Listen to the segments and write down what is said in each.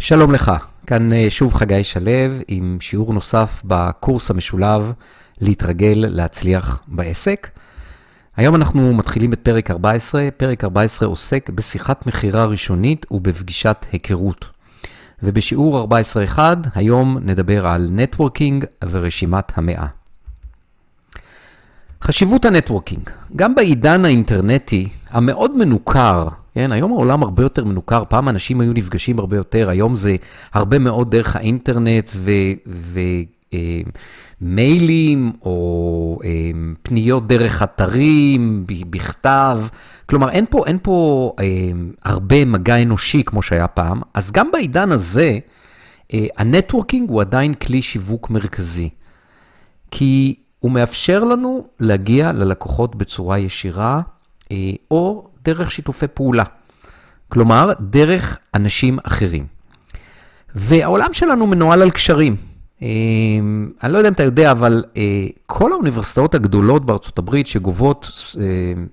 שלום לך, כאן אה, שוב חגי שלו עם שיעור נוסף בקורס המשולב להתרגל להצליח בעסק. היום אנחנו מתחילים את פרק 14. פרק 14 עוסק בשיחת מכירה ראשונית ובפגישת היכרות. ובשיעור 14.1 היום נדבר על networking ורשימת המאה. חשיבות ה networking, גם בעידן האינטרנטי המאוד מנוכר, כן, היום העולם הרבה יותר מנוכר, פעם אנשים היו נפגשים הרבה יותר, היום זה הרבה מאוד דרך האינטרנט ומיילים אה, או אה, פניות דרך אתרים, בכתב, כלומר אין פה, אין פה אה, הרבה מגע אנושי כמו שהיה פעם, אז גם בעידן הזה, ה networking הוא עדיין כלי שיווק מרכזי. כי הוא מאפשר לנו להגיע ללקוחות בצורה ישירה, אה, או דרך שיתופי פעולה. כלומר, דרך אנשים אחרים. והעולם שלנו מנוהל על קשרים. אה, אני לא יודע אם אתה יודע, אבל אה, כל האוניברסיטאות הגדולות בארצות הברית שגובות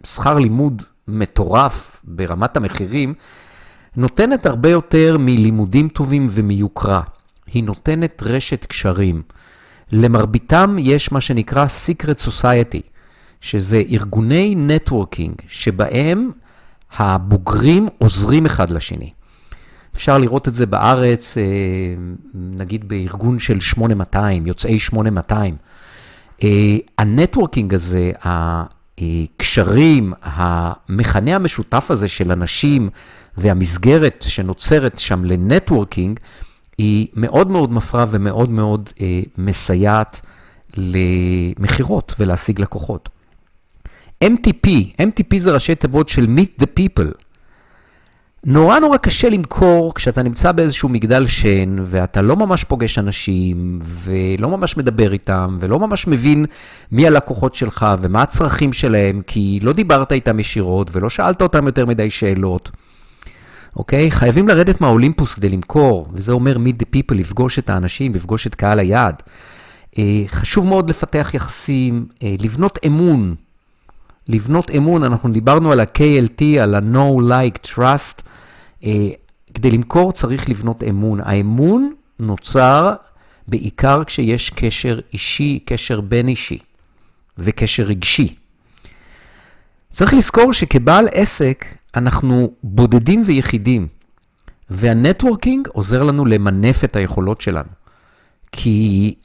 שכר לימוד מטורף ברמת המחירים, נותנת הרבה יותר מלימודים טובים ומיוקרה. היא נותנת רשת קשרים. למרביתם יש מה שנקרא Secret Society, שזה ארגוני networking, שבהם הבוגרים עוזרים אחד לשני. אפשר לראות את זה בארץ, אה, נגיד בארגון של 8200, יוצאי 8200. אה, ה networking הזה, הקשרים, המכנה המשותף הזה של אנשים והמסגרת שנוצרת שם ל networking, היא מאוד מאוד מפרה ומאוד מאוד אה, מסייעת למכירות ולהשיג לקוחות. MTP, MTP זה ראשי תיבות של Meet the People. נורא נורא קשה למכור כשאתה נמצא באיזשהו מגדל שן, ואתה לא ממש פוגש אנשים, ולא ממש מדבר איתם, ולא ממש מבין מי הלקוחות שלך ומה הצרכים שלהם, כי לא דיברת איתם ישירות, ולא שאלת אותם יותר מדי שאלות. אוקיי? חייבים לרדת מהאולימפוס כדי למכור, וזה אומר meet the people, לפגוש את האנשים, לפגוש את קהל היעד. אה, חשוב מאוד לפתח יחסים, אה, לבנות אמון. לבנות אמון, אנחנו דיברנו על ה-KLT, על ה-No Like Trust. אה, כדי למכור צריך לבנות אמון. האמון נוצר בעיקר כשיש קשר אישי, קשר בין אישי וקשר רגשי. צריך לזכור שכבעל עסק, אנחנו בודדים ויחידים, והנטוורקינג עוזר לנו למנף את היכולות שלנו. כי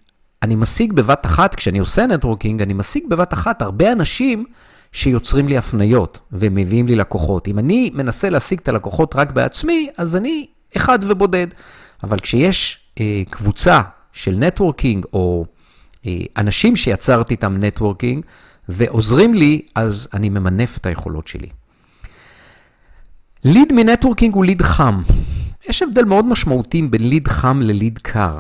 אני משיג בבת אחת, כשאני עושה networking, אני משיג בבת אחת הרבה אנשים שיוצרים לי הפניות ומביאים לי לקוחות. אם אני מנסה להשיג את הלקוחות רק בעצמי, אז אני אחד ובודד. אבל כשיש אה, קבוצה של networking, או אה, אנשים שיצרתי איתם networking, ועוזרים לי, אז אני ממנף את היכולות שלי. lead מ networking הוא lead חם. יש הבדל מאוד משמעותי בין ליד חם לליד קר,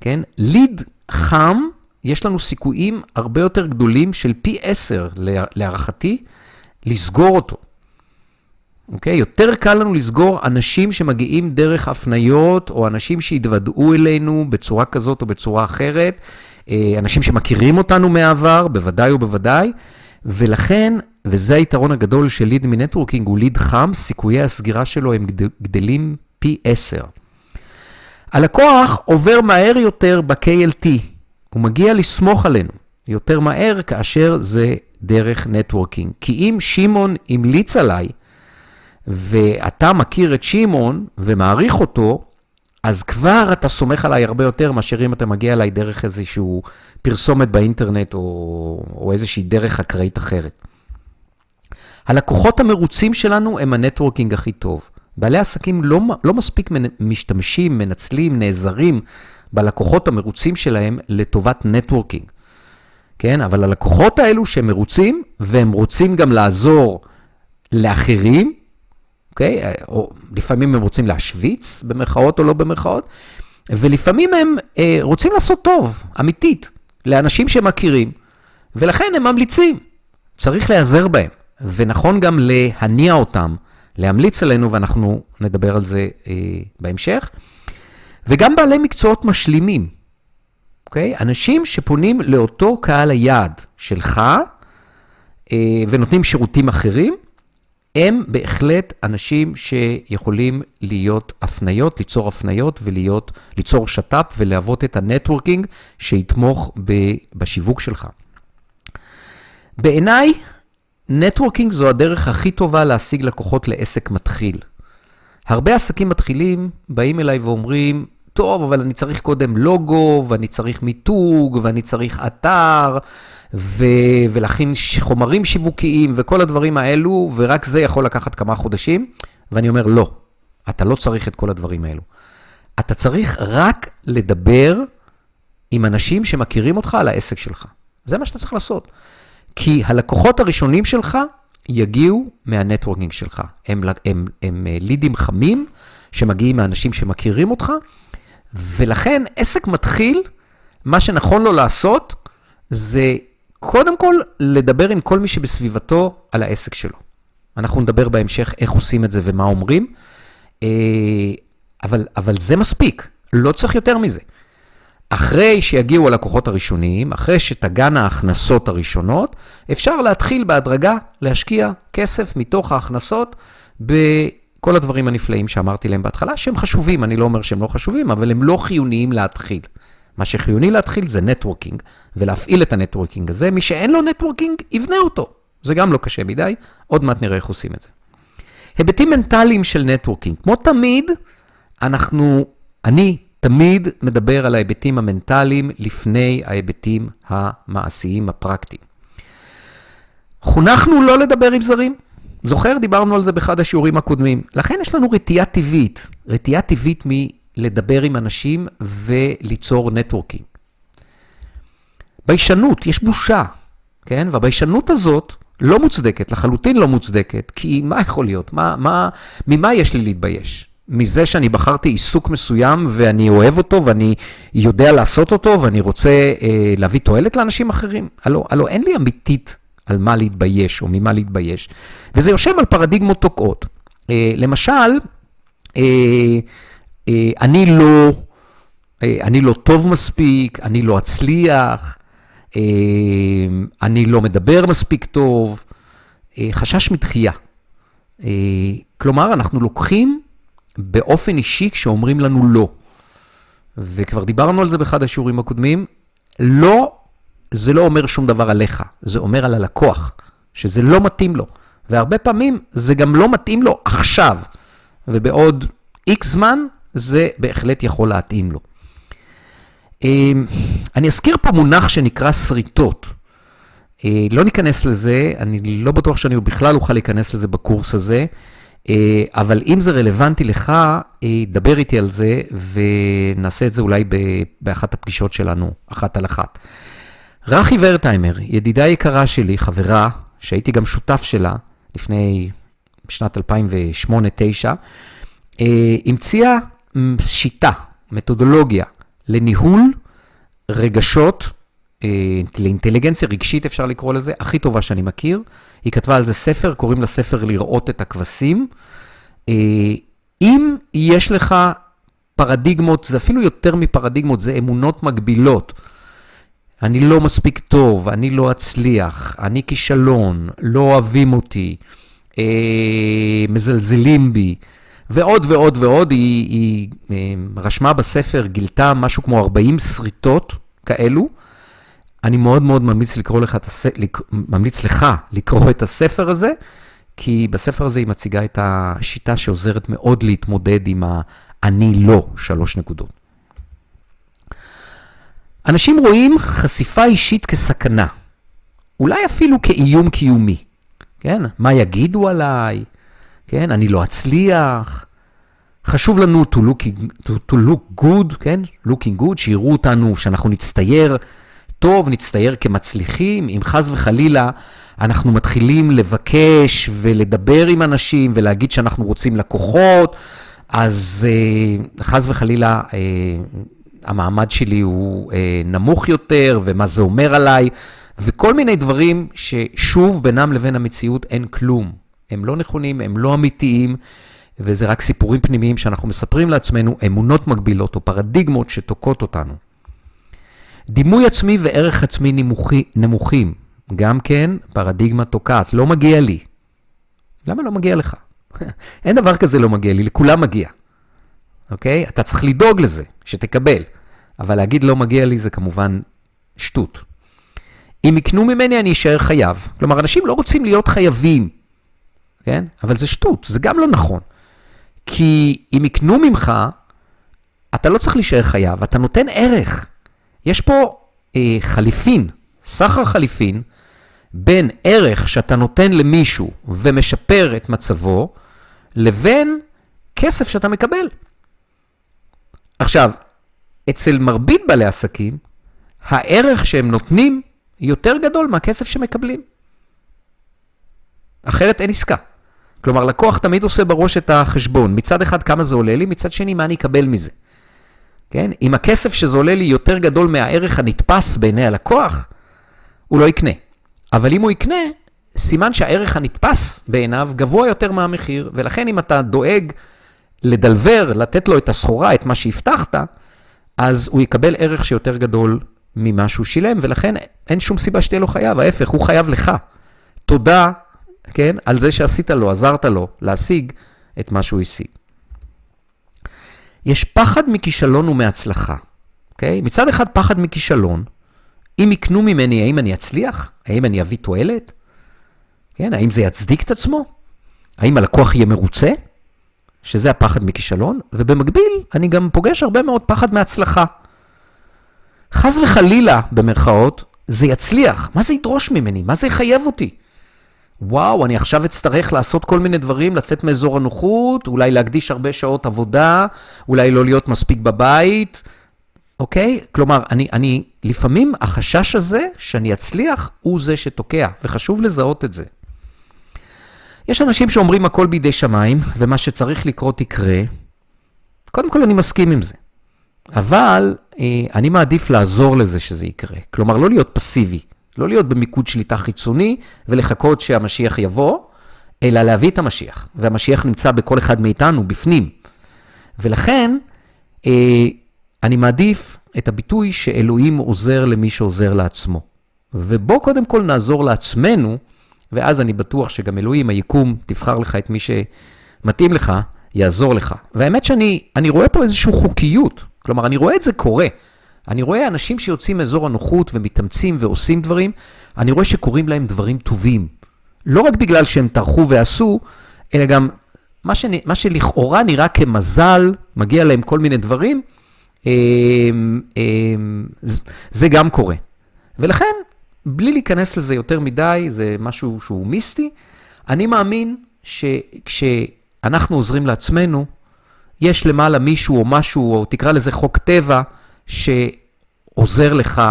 כן? ליד חם, יש לנו סיכויים הרבה יותר גדולים של פי 10, להערכתי, לסגור אותו. אוקיי? יותר קל לנו לסגור אנשים שמגיעים דרך הפניות, או אנשים שהתוודעו אלינו בצורה כזאת או בצורה אחרת, אה, אנשים שמכירים אותנו מהעבר, בוודאי ובוודאי, ולכן, וזה היתרון הגדול של ליד מנטוורקינג, הוא ליד חם, סיכויי הסגירה שלו הם גדלים פי 10. הלקוח עובר מהר יותר ב-KLT, הוא מגיע לסמוך עלינו יותר מהר כאשר זה דרך נטוורקינג. כי אם שמעון המליץ עליי, ואתה מכיר את שמעון ומעריך אותו, אז כבר אתה סומך עליי הרבה יותר מאשר אם אתה מגיע אליי דרך איזושהי פרסומת באינטרנט או, או איזושהי דרך אקראית אחרת. הלקוחות המרוצים שלנו הם ה networking הכי טוב. בעלי עסקים לא, לא מספיק משתמשים, מנצלים, נעזרים בלקוחות המרוצים שלהם לטובת networking. כן, אבל הלקוחות האלו שהם מרוצים, והם רוצים גם לעזור לאחרים, אוקיי? Okay? או לפעמים הם רוצים להשוויץ, במרכאות או לא במרכאות, ולפעמים הם אה, רוצים לעשות טוב, אמיתית, לאנשים שמכירים, ולכן הם ממליצים. צריך להיעזר בהם, ונכון גם להניע אותם, להמליץ עלינו, ואנחנו נדבר על זה אה, בהמשך. וגם בעלי מקצועות משלימים, אוקיי? אנשים שפונים לאותו קהל היעד שלך, אה, ונותנים שירותים אחרים, הם בהחלט אנשים שיכולים להיות הפניות, ליצור הפניות ולהיות, ליצור שת"פ ולהוות את הנטוורקינג שיתמוך בשיווק שלך. בעיניי, נטוורקינג זו הדרך הכי טובה להשיג לקוחות לעסק מתחיל. הרבה עסקים מתחילים באים אליי ואומרים, טוב, אבל אני צריך קודם לוגו, ואני צריך מיתוג, ואני צריך אתר, ו- ולהכין חומרים שיווקיים וכל הדברים האלו, ורק זה יכול לקחת כמה חודשים. ואני אומר, לא, אתה לא צריך את כל הדברים האלו. אתה צריך רק לדבר עם אנשים שמכירים אותך על העסק שלך. זה מה שאתה צריך לעשות. כי הלקוחות הראשונים שלך יגיעו מהנטוורקינג שלך. הם, הם, הם, הם אה, לידים חמים שמגיעים מאנשים שמכירים אותך, ולכן עסק מתחיל, מה שנכון לו לעשות זה קודם כל לדבר עם כל מי שבסביבתו על העסק שלו. אנחנו נדבר בהמשך איך עושים את זה ומה אומרים, אה, אבל, אבל זה מספיק, לא צריך יותר מזה. אחרי שיגיעו הלקוחות הראשוניים, אחרי שתגענה ההכנסות הראשונות, אפשר להתחיל בהדרגה להשקיע כסף מתוך ההכנסות בכל הדברים הנפלאים שאמרתי להם בהתחלה, שהם חשובים, אני לא אומר שהם לא חשובים, אבל הם לא חיוניים להתחיל. מה שחיוני להתחיל זה networking, ולהפעיל את ה networking הזה. מי שאין לו networking, יבנה אותו. זה גם לא קשה מדי, עוד מעט נראה איך עושים את זה. היבטים מנטליים של networking. כמו תמיד, אנחנו, אני תמיד מדבר על ההיבטים המנטליים לפני ההיבטים המעשיים הפרקטיים. חונכנו לא לדבר עם זרים. זוכר? דיברנו על זה באחד השיעורים הקודמים. לכן יש לנו רתיעה טבעית, רתיעה טבעית מלדבר עם אנשים וליצור networking. ביישנות, יש בושה, כן? והביישנות הזאת לא מוצדקת, לחלוטין לא מוצדקת, כי מה יכול להיות? מה, מה, ממה יש לי להתבייש? מזה שאני בחרתי עיסוק מסוים ואני אוהב אותו ואני יודע לעשות אותו ואני רוצה אה, להביא תועלת לאנשים אחרים? הלו, הלו אין לי אמיתית על מה להתבייש או ממה להתבייש. וזה יושב על פרדיגמות תוקעות. אה, למשל, אה, אה, אני, לא, אה, אני לא טוב מספיק, אני לא אצליח, אה, אני לא מדבר מספיק טוב, אה, חשש מתחייה. אה, כלומר, אנחנו לוקחים באופן אישי כשאומרים לנו לא. וכבר דיברנו על זה באחד השיעורים הקודמים, לא, זה לא אומר שום דבר עליך, זה אומר על הלקוח, שזה לא מתאים לו. והרבה פעמים זה גם לא מתאים לו עכשיו, ובעוד איקס זמן זה בהחלט יכול להתאים לו. אמ, אני אזכיר פה מונח שנקרא שריטות. אה, לא ניכנס לזה, אני לא בטוח שאני בכלל אוכל להיכנס לזה בקורס הזה. אה, אבל אם זה רלוונטי לך, אה, דבר איתי על זה ונעשה את זה אולי באחת הפגישות שלנו, אחת על אחת. רכי ורטהיימר, ידידה יקרה שלי, חברה, שהייתי גם שותף שלה לפני, בשנת 2008-2009, אה, המציאה שיטה, מתודולוגיה, לניהול רגשות, לאינטליגנציה רגשית אפשר לקרוא לזה, הכי טובה שאני מכיר. היא כתבה על זה ספר, קוראים לספר לראות את הכבשים. אה, אם יש לך פרדיגמות, זה אפילו יותר מפרדיגמות, זה אמונות מגבילות. אני לא מספיק טוב, אני לא אצליח, אני כישלון, לא אוהבים אותי, אה, מזלזלים בי, ועוד ועוד ועוד. היא, היא אה, רשמה בספר, גילתה משהו כמו 40 שריטות כאלו. אני מאוד מאוד ממליץ לקרוא לך את הס... ממליץ לך לקרוא את הספר הזה, כי בספר הזה היא מציגה את השיטה שעוזרת מאוד להתמודד עם ה"אני לא" שלוש נקודות. אנשים רואים חשיפה אישית כסכנה, אולי אפילו כאיום קיומי, כן? מה יגידו עליי? כן? אני לא אצליח. חשוב לנו to look, to, to look good, כן? looking good, שיראו אותנו, שאנחנו נצטייר טוב, נצטייר כמצליחים, אם חס וחלילה אנחנו מתחילים לבקש ולדבר עם אנשים ולהגיד שאנחנו רוצים לקוחות, אז uh, חס וחלילה uh, המעמד שלי הוא uh, נמוך יותר, ומה זה אומר עליי, וכל מיני דברים ששוב, בינם לבין המציאות אין כלום. הם לא נכונים, הם לא אמיתיים, וזה רק סיפורים פנימיים שאנחנו מספרים לעצמנו, אמונות מגבילות או פרדיגמות שתוקעות אותנו. דימוי עצמי וערך עצמי נמוכי, נמוכים, גם כן פרדיגמה תוקעת, לא מגיע לי. למה לא מגיע לך? אין דבר כזה לא מגיע לי, לכולם מגיע. אוקיי? אתה צריך לדאוג לזה, שתקבל. אבל להגיד לא מגיע לי זה כמובן שטות. אם יקנו ממני אני אשאר חייב. כלומר, אנשים לא רוצים להיות חייבים, כן? אבל זה שטות, זה גם לא נכון. כי אם יקנו ממך, אתה לא צריך להישאר חייב, אתה נותן ערך. יש פה אה, חליפין, סחר חליפין, בין ערך שאתה נותן למישהו ומשפר את מצבו, לבין כסף שאתה מקבל. עכשיו, אצל מרבית בעלי עסקים, הערך שהם נותנים יותר גדול מהכסף שמקבלים. אחרת אין עסקה. כלומר, לקוח תמיד עושה בראש את החשבון. מצד אחד, כמה זה עולה לי, מצד שני, מה אני אקבל מזה. כן? אם הכסף שזה עולה לי יותר גדול מהערך הנתפס בעיני הלקוח, הוא לא יקנה. אבל אם הוא יקנה, סימן שהערך הנתפס בעיניו גבוה יותר מהמחיר, ולכן אם אתה דואג לדלבר, לתת לו את הסחורה, את מה שהבטחת, אז הוא יקבל ערך שיותר גדול ממה שהוא שילם, ולכן אין שום סיבה שתהיה לו חייב, ההפך, הוא חייב לך. תודה, כן, על זה שעשית לו, עזרת לו להשיג את מה שהוא השיג. יש פחד מכישלון ומהצלחה, אוקיי? מצד אחד פחד מכישלון, אם יקנו ממני, האם אני אצליח? האם אני אביא תועלת? כן, האם זה יצדיק את עצמו? האם הלקוח יהיה מרוצה? שזה הפחד מכישלון, ובמקביל, אני גם פוגש הרבה מאוד פחד מהצלחה. חס וחלילה, במרכאות, זה יצליח. מה זה ידרוש ממני? מה זה יחייב אותי? וואו, אני עכשיו אצטרך לעשות כל מיני דברים, לצאת מאזור הנוחות, אולי להקדיש הרבה שעות עבודה, אולי לא להיות מספיק בבית, אוקיי? כלומר, אני, אני, לפעמים החשש הזה שאני אצליח הוא זה שתוקע, וחשוב לזהות את זה. יש אנשים שאומרים הכל בידי שמיים, ומה שצריך לקרות יקרה. קודם כל, אני מסכים עם זה. אבל אה, אני מעדיף לעזור לזה שזה יקרה. כלומר, לא להיות פסיבי, לא להיות במיקוד שליטה חיצוני ולחכות שהמשיח יבוא, אלא להביא את המשיח. והמשיח נמצא בכל אחד מאיתנו, בפנים. ולכן, אה, אני מעדיף את הביטוי שאלוהים עוזר למי שעוזר לעצמו. ובוא קודם כל נעזור לעצמנו, ואז אני בטוח שגם אלוהים, היקום, תבחר לך את מי שמתאים לך, יעזור לך. והאמת שאני רואה פה איזושהי חוקיות, כלומר, אני רואה את זה קורה. אני רואה אנשים שיוצאים מאזור הנוחות ומתאמצים ועושים דברים, אני רואה שקורים להם דברים טובים. לא רק בגלל שהם טרחו ועשו, אלא גם מה, שנ... מה שלכאורה נראה כמזל, מגיע להם כל מיני דברים, אמ, אמ, זה גם קורה. ולכן, בלי להיכנס לזה יותר מדי, זה משהו שהוא מיסטי, אני מאמין שכשאנחנו עוזרים לעצמנו, יש למעלה מישהו או משהו, או תקרא לזה חוק טבע, שעוזר לך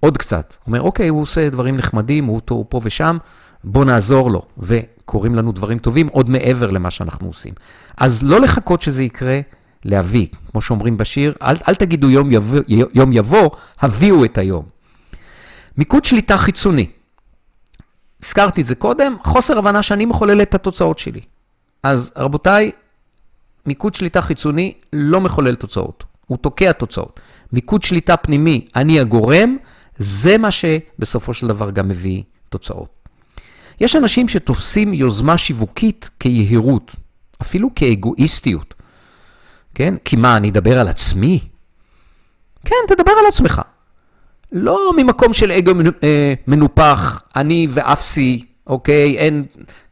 עוד קצת. אומר, אוקיי, הוא עושה דברים נחמדים, הוא, הוא פה ושם, בוא נעזור לו. וקורים לנו דברים טובים עוד מעבר למה שאנחנו עושים. אז לא לחכות שזה יקרה, להביא. כמו שאומרים בשיר, אל, אל תגידו יום יבוא, יום יבוא, הביאו את היום. מיקוד שליטה חיצוני. הזכרתי את זה קודם, חוסר הבנה שאני מחולל את התוצאות שלי. אז רבותיי, מיקוד שליטה חיצוני לא מחולל תוצאות, הוא תוקע תוצאות. מיקוד שליטה פנימי, אני הגורם, זה מה שבסופו של דבר גם מביא תוצאות. יש אנשים שתופסים יוזמה שיווקית כיהירות, אפילו כאגואיסטיות. כן? כי מה, אני אדבר על עצמי? כן, תדבר על עצמך. לא ממקום של אגו אה, מנופח, אני ואפסי, אוקיי? אין,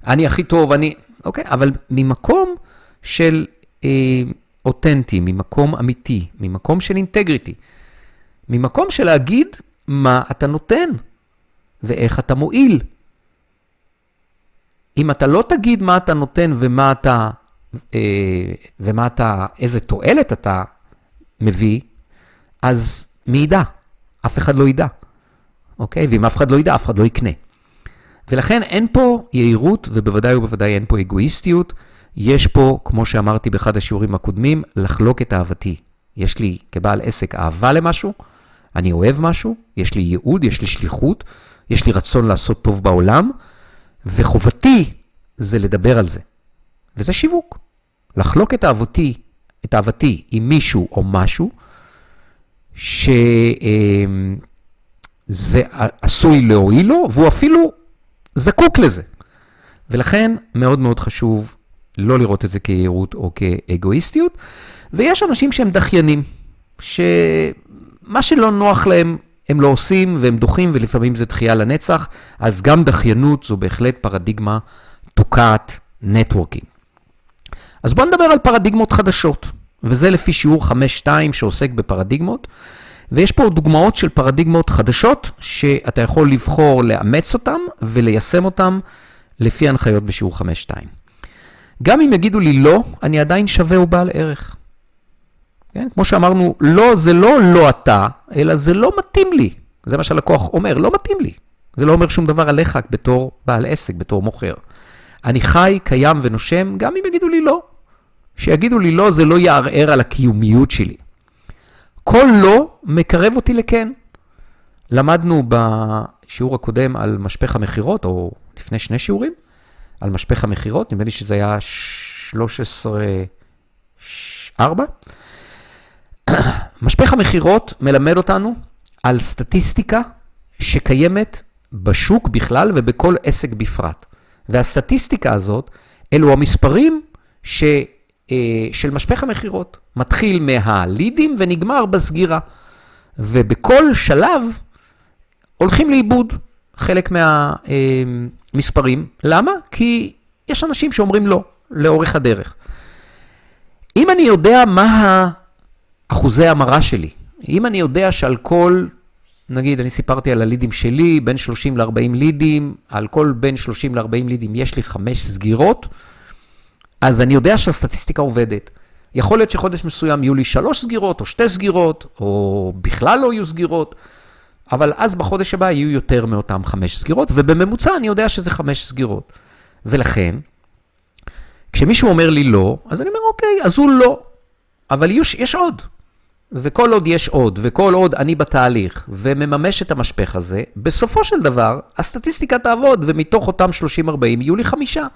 אני הכי טוב, אני... אוקיי? אבל ממקום של אה, אותנטי, ממקום אמיתי, ממקום של אינטגריטי, ממקום של להגיד מה אתה נותן ואיך אתה מועיל. אם אתה לא תגיד מה אתה נותן ומה אתה, אה, ומה אתה, איזה תועלת אתה מביא, אז מי ידע? אף אחד לא ידע, אוקיי? ואם אף אחד לא ידע, אף אחד לא יקנה. ולכן אין פה יהירות, ובוודאי ובוודאי אין פה אגואיסטיות. יש פה, כמו שאמרתי באחד השיעורים הקודמים, לחלוק את אהבתי. יש לי כבעל עסק אהבה למשהו, אני אוהב משהו, יש לי ייעוד, יש לי שליחות, יש לי רצון לעשות טוב בעולם, וחובתי זה לדבר על זה. וזה שיווק. לחלוק את אהבתי, את אהבתי עם מישהו או משהו, שזה עשוי להועיל לו, והוא אפילו זקוק לזה. ולכן מאוד מאוד חשוב לא לראות את זה כיהירות או כאגואיסטיות. ויש אנשים שהם דחיינים, שמה שלא נוח להם הם לא עושים והם דוחים, ולפעמים זה דחייה לנצח, אז גם דחיינות זו בהחלט פרדיגמה תוקעת נטוורקינג. אז בואו נדבר על פרדיגמות חדשות, וזה לפי שיעור 5-2 שעוסק בפרדיגמות, ויש פה דוגמאות של פרדיגמות חדשות, שאתה יכול לבחור לאמץ אותן וליישם אותן לפי הנחיות בשיעור 5-2. גם אם יגידו לי לא, אני עדיין שווה ובעל ערך. כן? כמו שאמרנו, לא זה לא לא אתה, אלא זה לא מתאים לי. זה מה שהלקוח אומר, לא מתאים לי. זה לא אומר שום דבר עליך בתור בעל עסק, בתור מוכר. אני חי, קיים ונושם, גם אם יגידו לי לא. שיגידו לי לא, זה לא יערער על הקיומיות שלי. כל לא מקרב אותי לכן. למדנו בשיעור הקודם על משפך המכירות, או לפני שני שיעורים, על משפך המכירות, נדמה לי שזה היה 13-4. משפך המכירות מלמד אותנו על סטטיסטיקה שקיימת בשוק בכלל ובכל עסק בפרט. והסטטיסטיקה הזאת, אלו המספרים ש, אה, של משפך המכירות. מתחיל מהלידים ונגמר בסגירה. ובכל שלב הולכים לאיבוד חלק מהמספרים. למה? כי יש אנשים שאומרים לא, לאורך הדרך. אם אני יודע מה אחוזי המרה שלי. אם אני יודע שעל כל, נגיד, אני סיפרתי על הלידים שלי, בין 30 ל-40 לידים, על כל בין 30 ל-40 לידים יש לי 5 סגירות, אז אני יודע שהסטטיסטיקה עובדת. יכול להיות שחודש מסוים יהיו לי 3 סגירות, או 2 סגירות, או בכלל לא יהיו סגירות, אבל אז בחודש הבא יהיו יותר מאותם 5 סגירות, ובממוצע אני יודע שזה 5 סגירות. ולכן, כשמישהו אומר לי לא, אז אני אומר, אוקיי, אז הוא לא. אבל יש, יש עוד. וכל עוד יש עוד, וכל עוד אני בתהליך ומממש את המשפך הזה, בסופו של דבר הסטטיסטיקה תעבוד, ומתוך אותם 30-40 יהיו לי חמישה.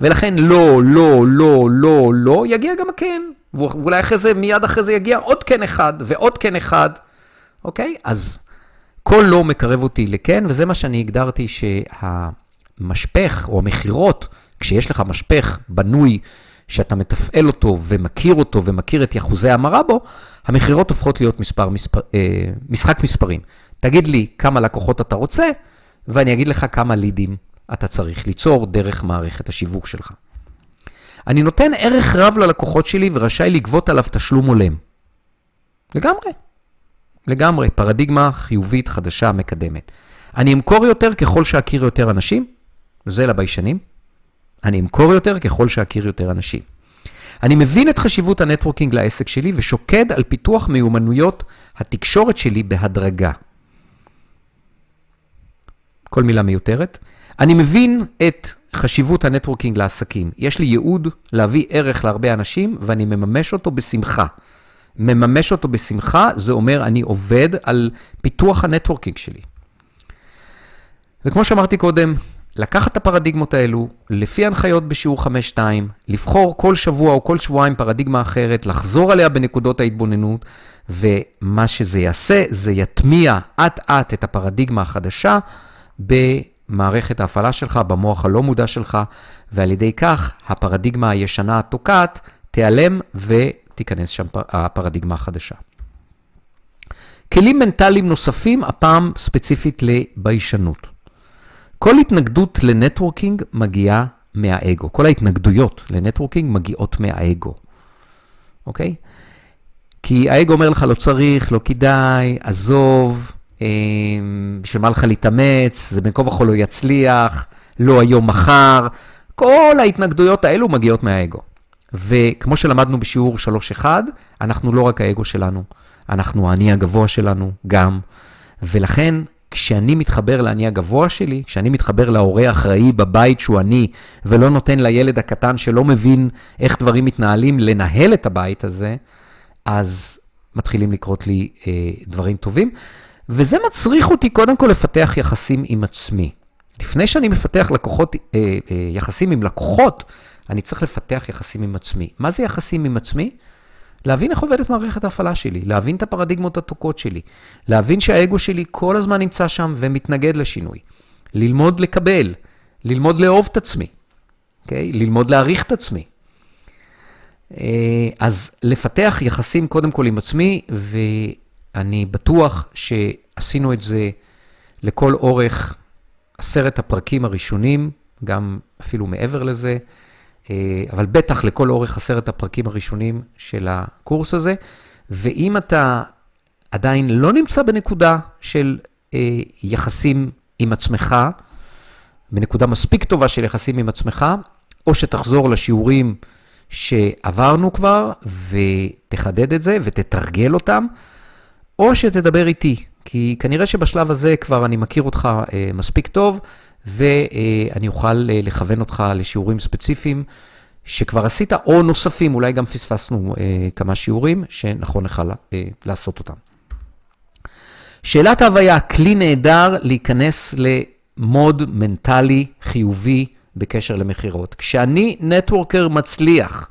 ולכן לא, לא, לא, לא, לא, יגיע גם הכן. ואולי אחרי זה, מיד אחרי זה יגיע עוד כן אחד, ועוד כן אחד, אוקיי? אז כל לא מקרב אותי לכן, וזה מה שאני הגדרתי שהמשפך, או המכירות, כשיש לך משפך בנוי, שאתה מתפעל אותו ומכיר אותו ומכיר את יחוזי ההמרה בו, המכירות הופכות להיות מספר, מספר, אה, משחק מספרים. תגיד לי כמה לקוחות אתה רוצה, ואני אגיד לך כמה לידים אתה צריך ליצור דרך מערכת השיווק שלך. אני נותן ערך רב ללקוחות שלי ורשאי לגבות עליו תשלום הולם. לגמרי. לגמרי, פרדיגמה חיובית חדשה מקדמת. אני אמכור יותר ככל שאכיר יותר אנשים, זה לביישנים. אני אמכור יותר ככל שאכיר יותר אנשים. אני מבין את חשיבות ה networking לעסק שלי ושוקד על פיתוח מיומנויות התקשורת שלי בהדרגה. כל מילה מיותרת. אני מבין את חשיבות ה networking לעסקים. יש לי ייעוד להביא ערך להרבה אנשים ואני מממש אותו בשמחה. מממש אותו בשמחה, זה אומר אני עובד על פיתוח הנטוורקינג שלי. וכמו שאמרתי קודם, לקחת את הפרדיגמות האלו, לפי הנחיות בשיעור 5-2, לבחור כל שבוע או כל שבועיים פרדיגמה אחרת, לחזור עליה בנקודות ההתבוננות, ומה שזה יעשה, זה יטמיע אט-אט את הפרדיגמה החדשה במערכת ההפעלה שלך, במוח הלא מודע שלך, ועל ידי כך הפרדיגמה הישנה התוקעת תיעלם ותיכנס שם הפרדיגמה החדשה. כלים מנטליים נוספים, הפעם ספציפית לביישנות. כל התנגדות לנטוורקינג מגיעה מהאגו. כל ההתנגדויות לנטוורקינג מגיעות מהאגו, אוקיי? כי האגו אומר לך, לא צריך, לא כדאי, עזוב, אה, בשביל מה לך להתאמץ, זה בין כה וכה לא יצליח, לא היום, מחר. כל ההתנגדויות האלו מגיעות מהאגו. וכמו שלמדנו בשיעור 3.1, אנחנו לא רק האגו שלנו, אנחנו האני הגבוה שלנו גם, ולכן כשאני מתחבר לאני הגבוה שלי, כשאני מתחבר להורה האחראי בבית שהוא אני, ולא נותן לילד הקטן שלא מבין איך דברים מתנהלים לנהל את הבית הזה, אז מתחילים לקרות לי אה, דברים טובים. וזה מצריך אותי קודם כל לפתח יחסים עם עצמי. לפני שאני מפתח לקוחות, אה, אה, יחסים עם לקוחות, אני צריך לפתח יחסים עם עצמי. מה זה יחסים עם עצמי? להבין איך עובדת מערכת ההפעלה שלי, להבין את הפרדיגמות התוקות שלי, להבין שהאגו שלי כל הזמן נמצא שם ומתנגד לשינוי, ללמוד לקבל, ללמוד לאהוב את עצמי, אוקיי? ללמוד להעריך את עצמי. אה, אז לפתח יחסים קודם כל עם עצמי, ואני בטוח שעשינו את זה לכל אורך עשרת הפרקים הראשונים, גם אפילו מעבר לזה, אבל בטח לכל אורך עשרת הפרקים הראשונים של הקורס הזה. ואם אתה עדיין לא נמצא בנקודה של אה, יחסים עם עצמך, בנקודה מספיק טובה של יחסים עם עצמך, או שתחזור לשיעורים שעברנו כבר ותחדד את זה ותתרגל אותם, או שתדבר איתי, כי כנראה שבשלב הזה כבר אני מכיר אותך אה, מספיק טוב, ואני אוכל אה, לכוון אותך לשיעורים ספציפיים שכבר עשית, או נוספים, אולי גם פספסנו אה, כמה שיעורים שנכון לך אה, לעשות אותם. שאלת ההוויה, כלי נהדר להיכנס למוד מנטלי חיובי בקשר למכירות. כשאני נטוורקר מצליח,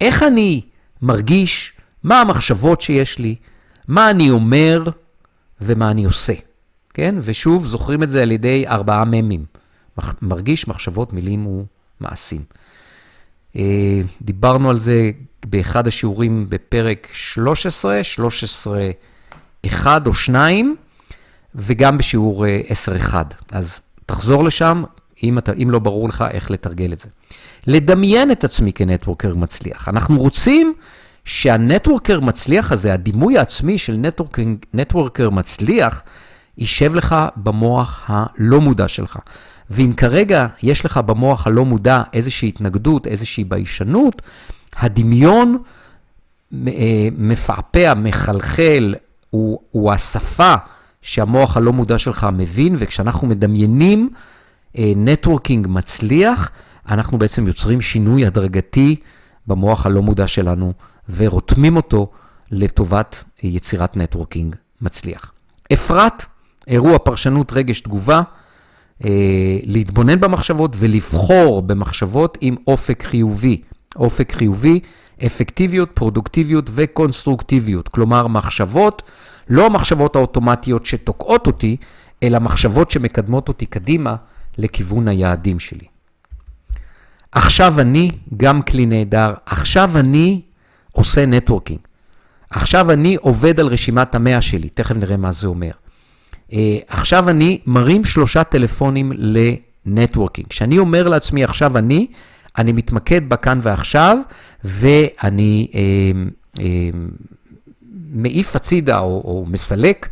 איך אני מרגיש, מה המחשבות שיש לי, מה אני אומר ומה אני עושה. כן? ושוב, זוכרים את זה על ידי ארבעה ממים. מרגיש, מחשבות, מילים ומעשים. אה, דיברנו על זה באחד השיעורים בפרק 13, 13, 1 או 2, וגם בשיעור 10-1. אה, אז תחזור לשם, אם, אתה, אם לא ברור לך איך לתרגל את זה. לדמיין את עצמי כנטוורקר מצליח. אנחנו רוצים שהנטוורקר מצליח הזה, הדימוי העצמי של נטוורקר מצליח, יישב לך במוח הלא מודע שלך. ואם כרגע יש לך במוח הלא מודע איזושהי התנגדות, איזושהי ביישנות, הדמיון אה, מפעפע, מחלחל, הוא, הוא השפה שהמוח הלא מודע שלך מבין, וכשאנחנו מדמיינים networking מצליח, אנחנו בעצם יוצרים שינוי הדרגתי במוח הלא מודע שלנו, ורותמים אותו לטובת יצירת networking מצליח. אפרת, אירוע פרשנות רגש תגובה, אה, להתבונן במחשבות ולבחור במחשבות עם אופק חיובי. אופק חיובי, אפקטיביות, פרודוקטיביות וקונסטרוקטיביות. כלומר, מחשבות, לא המחשבות האוטומטיות שתוקעות אותי, אלא מחשבות שמקדמות אותי קדימה לכיוון היעדים שלי. עכשיו אני גם כלי נהדר, עכשיו אני עושה נטוורקינג. עכשיו אני עובד על רשימת המאה שלי, תכף נראה מה זה אומר. Uh, עכשיו אני מרים שלושה טלפונים לנטוורקינג. כשאני אומר לעצמי עכשיו אני, אני מתמקד בכאן ועכשיו, ואני uh, uh, מעיף הצידה או, או מסלק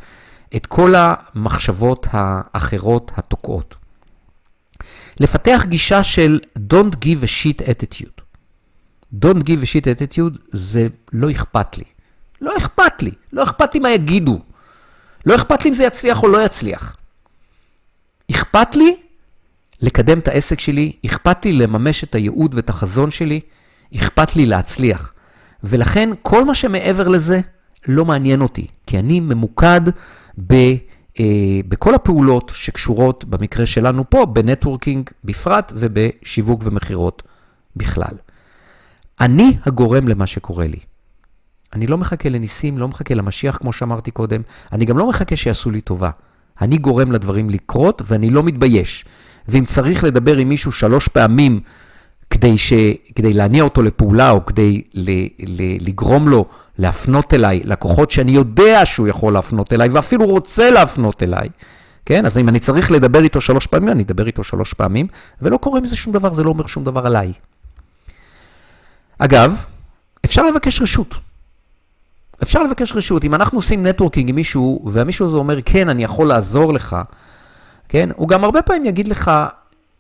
את כל המחשבות האחרות התוקעות. לפתח גישה של Don't give a shit attitude. Don't give a shit attitude זה לא אכפת לי. לא אכפת לי. לא אכפת לי מה יגידו. לא אכפת לי אם זה יצליח או לא יצליח. אכפת לי לקדם את העסק שלי, אכפת לי לממש את הייעוד ואת החזון שלי, אכפת לי להצליח. ולכן כל מה שמעבר לזה לא מעניין אותי, כי אני ממוקד ב... אה, בכל הפעולות שקשורות, במקרה שלנו פה, בנטוורקינג בפרט ובשיווק ומכירות בכלל. אני הגורם למה שקורה לי. אני לא מחכה לניסים, לא מחכה למשיח, כמו שאמרתי קודם, אני גם לא מחכה שיעשו לי טובה. אני גורם לדברים לקרות ואני לא מתבייש. ואם צריך לדבר עם מישהו שלוש פעמים כדי, ש... כדי להניע אותו לפעולה או כדי ל... ל... לגרום לו להפנות אליי לקוחות שאני יודע שהוא יכול להפנות אליי ואפילו רוצה להפנות אליי, כן? אז אם אני צריך לדבר איתו שלוש פעמים, אני אדבר איתו שלוש פעמים, ולא קורה מזה שום דבר, זה לא אומר שום דבר עליי. אגב, אפשר לבקש רשות. אפשר לבקש רשות. אם אנחנו עושים נטוורקינג עם מישהו, והמישהו הזה אומר, כן, אני יכול לעזור לך, כן? הוא גם הרבה פעמים יגיד לך,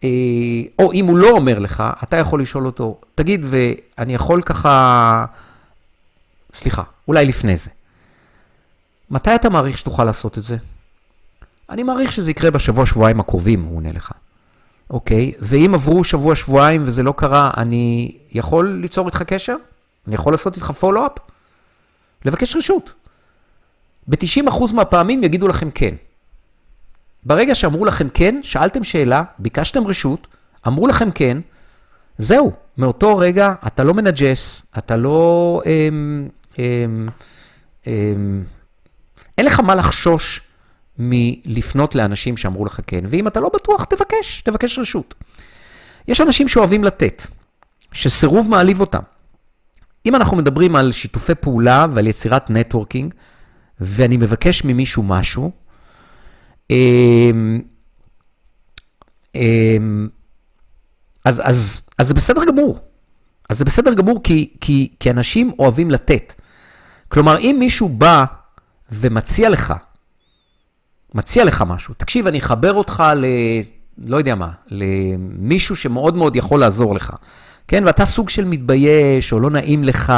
אה, או אם הוא לא אומר לך, אתה יכול לשאול אותו, תגיד, ואני יכול ככה... סליחה, אולי לפני זה. מתי אתה מעריך שתוכל לעשות את זה? אני מעריך שזה יקרה בשבוע, שבועיים הקרובים, הוא עונה לך. אוקיי, ואם עברו שבוע, שבועיים וזה לא קרה, אני יכול ליצור איתך קשר? אני יכול לעשות איתך follow-up? לבקש רשות. ב-90% מהפעמים יגידו לכם כן. ברגע שאמרו לכם כן, שאלתם שאלה, ביקשתם רשות, אמרו לכם כן, זהו, מאותו רגע אתה לא מנג'ס, אתה לא... אמ, אמ, אמ, אין לך מה לחשוש מלפנות לאנשים שאמרו לך כן, ואם אתה לא בטוח, תבקש, תבקש רשות. יש אנשים שאוהבים לתת, שסירוב מעליב אותם. אם אנחנו מדברים על שיתופי פעולה ועל יצירת נטוורקינג, ואני מבקש ממישהו משהו, אמ, אמ, אז, אז, אז זה בסדר גמור. אז זה בסדר גמור כי, כי, כי אנשים אוהבים לתת. כלומר, אם מישהו בא ומציע לך, מציע לך משהו, תקשיב, אני אחבר אותך ל... לא יודע מה, למישהו שמאוד מאוד יכול לעזור לך, כן? ואתה סוג של מתבייש, או לא נעים לך,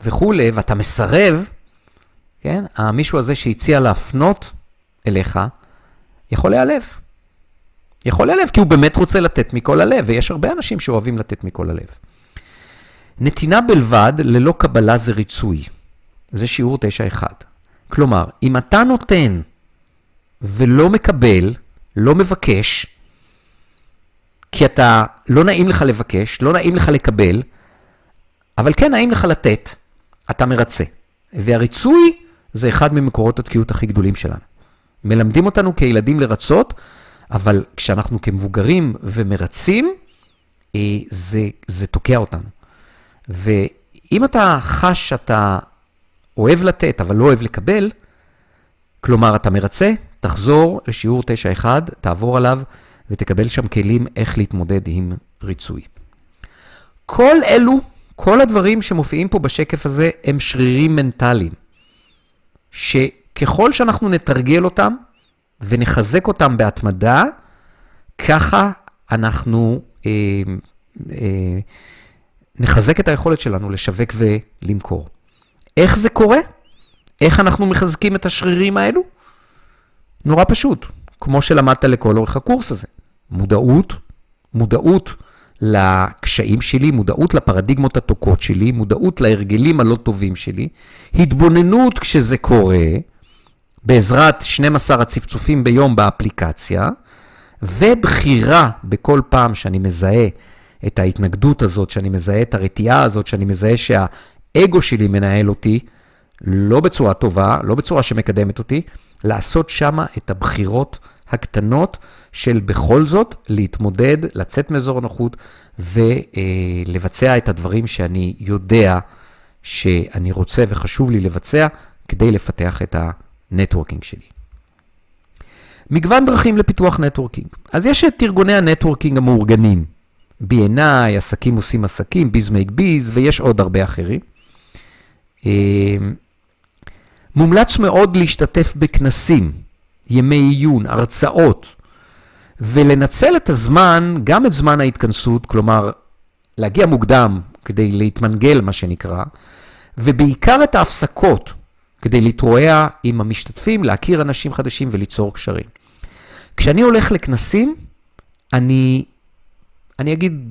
וכולי, ואתה מסרב, כן? המישהו הזה שהציע להפנות אליך, יכול להיעלב. יכול להיעלב, כי הוא באמת רוצה לתת מכל הלב, ויש הרבה אנשים שאוהבים לתת מכל הלב. נתינה בלבד, ללא קבלה זה ריצוי. זה שיעור 9.1. כלומר, אם אתה נותן ולא מקבל, לא מבקש, כי אתה, לא נעים לך לבקש, לא נעים לך לקבל, אבל כן נעים לך לתת, אתה מרצה. והריצוי זה אחד ממקורות התקיעות הכי גדולים שלנו. מלמדים אותנו כילדים לרצות, אבל כשאנחנו כמבוגרים ומרצים, אה, זה, זה תוקע אותנו. ואם אתה חש שאתה אוהב לתת, אבל לא אוהב לקבל, כלומר, אתה מרצה, תחזור לשיעור 9.1, תעבור עליו ותקבל שם כלים איך להתמודד עם ריצוי. כל אלו, כל הדברים שמופיעים פה בשקף הזה, הם שרירים מנטליים, שככל שאנחנו נתרגל אותם ונחזק אותם בהתמדה, ככה אנחנו אה, אה, נחזק את היכולת שלנו לשווק ולמכור. איך זה קורה? איך אנחנו מחזקים את השרירים האלו? נורא פשוט, כמו שלמדת לכל אורך הקורס הזה. מודעות, מודעות לקשיים שלי, מודעות לפרדיגמות התוקות שלי, מודעות להרגלים הלא טובים שלי, התבוננות כשזה קורה, בעזרת 12 הצפצופים ביום באפליקציה, ובחירה בכל פעם שאני מזהה את ההתנגדות הזאת, שאני מזהה את הרתיעה הזאת, שאני מזהה שהאגו שלי מנהל אותי, לא בצורה טובה, לא בצורה שמקדמת אותי, לעשות שמה את הבחירות הקטנות של בכל זאת להתמודד, לצאת מאזור הנוחות ולבצע את הדברים שאני יודע שאני רוצה וחשוב לי לבצע כדי לפתח את ה networking שלי. מגוון דרכים לפיתוח networking. אז יש את ארגוני ה networking המאורגנים, BNI, עסקים עושים עסקים, Biz Make Biz, ויש עוד הרבה אחרים. אה, מומלץ מאוד להשתתף בכנסים, ימי עיון, הרצאות, ולנצל את הזמן, גם את זמן ההתכנסות, כלומר, להגיע מוקדם כדי להתמנגל, מה שנקרא, ובעיקר את ההפסקות, כדי להתרועע עם המשתתפים, להכיר אנשים חדשים וליצור קשרים. כשאני הולך לכנסים, אני, אני אגיד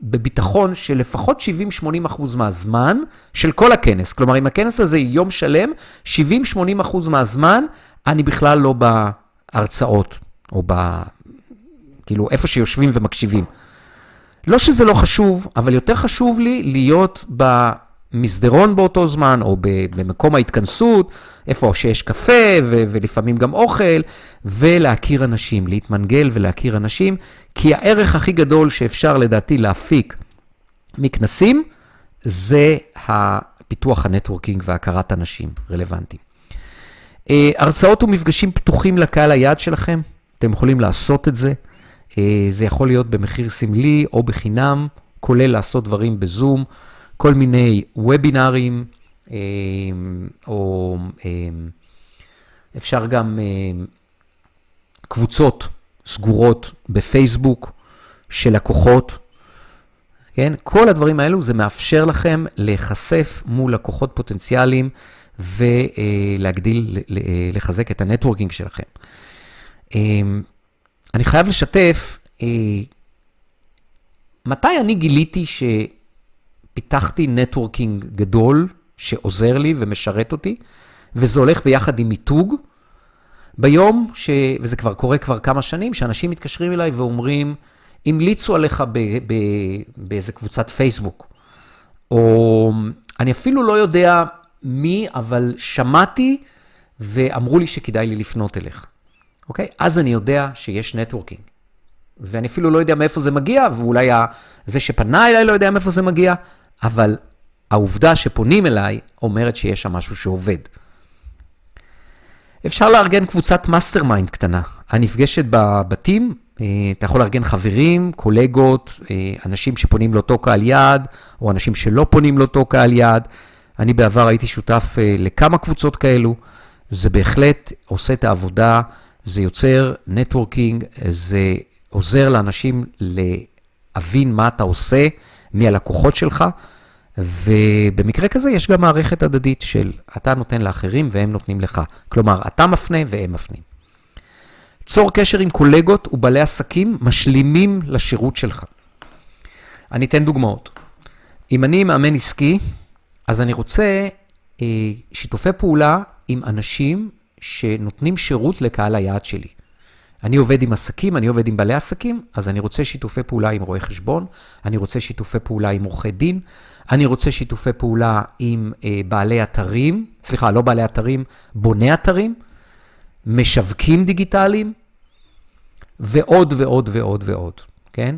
בביטחון של לפחות 70-80 אחוז מהזמן של כל הכנס. כלומר, אם הכנס הזה יום שלם, 70-80 אחוז מהזמן אני בכלל לא בהרצאות, או ב... כאילו, איפה שיושבים ומקשיבים. לא שזה לא חשוב, אבל יותר חשוב לי להיות במסדרון באותו זמן, או במקום ההתכנסות, איפה שיש קפה ו- ולפעמים גם אוכל, ולהכיר אנשים, להתמנגל ולהכיר אנשים, כי הערך הכי גדול שאפשר לדעתי להפיק מכנסים, זה הפיתוח ה networking והכרת אנשים רלוונטיים. אה, הרצאות ומפגשים פתוחים לקהל היעד שלכם, אתם יכולים לעשות את זה. אה, זה יכול להיות במחיר סמלי או בחינם, כולל לעשות דברים בזום, כל מיני וובינארים, אה, או אפשר גם קבוצות סגורות בפייסבוק של לקוחות. כן? כל הדברים האלו, זה מאפשר לכם להיחשף מול לקוחות פוטנציאליים ולהגדיל, לחזק את ה networking שלכם. אמ, אני חייב לשתף, אה, מתי אני גיליתי שפיתחתי networking גדול שעוזר לי ומשרת אותי, וזה הולך ביחד עם מיתוג, ביום, ש... וזה כבר קורה כבר כמה שנים, שאנשים מתקשרים אליי ואומרים, המליצו עליך ב... ב... באיזה קבוצת פייסבוק, או אני אפילו לא יודע מי, אבל שמעתי ואמרו לי שכדאי לי לפנות אליך. אוקיי? אז אני יודע שיש networking. ואני אפילו לא יודע מאיפה זה מגיע, ואולי זה שפנה אליי לא יודע מאיפה זה מגיע, אבל העובדה שפונים אליי אומרת שיש שם משהו שעובד. אפשר לארגן קבוצת mastermind קטנה, הנפגשת בבתים, אה, אתה יכול לארגן חברים, קולגות, אה, אנשים שפונים לאותו קהל יעד, או אנשים שלא פונים לאותו קהל יעד. אני בעבר הייתי שותף אה, לכמה קבוצות כאלו, זה בהחלט עושה את העבודה, זה יוצר נטוורקינג, זה עוזר לאנשים להבין מה אתה עושה, מי הלקוחות שלך, ובמקרה כזה יש גם מערכת הדדית של אתה נותן לאחרים והם נותנים לך. כלומר, אתה מפנה והם מפנים. צור קשר עם קולגות ובעלי עסקים משלימים לשירות שלך. אני אתן דוגמאות. אם אני מאמן עסקי, אז אני רוצה אה, שיתופי פעולה עם אנשים שנותנים שירות לקהל היעד שלי. אני עובד עם עסקים, אני עובד עם בעלי עסקים, אז אני רוצה שיתופי פעולה עם רואי חשבון, אני רוצה שיתופי פעולה עם עורכי דין, אני רוצה שיתופי פעולה עם אה, בעלי אתרים, סליחה, לא בעלי אתרים, בוני אתרים, משווקים דיגיטליים, ועוד ועוד ועוד ועוד, כן?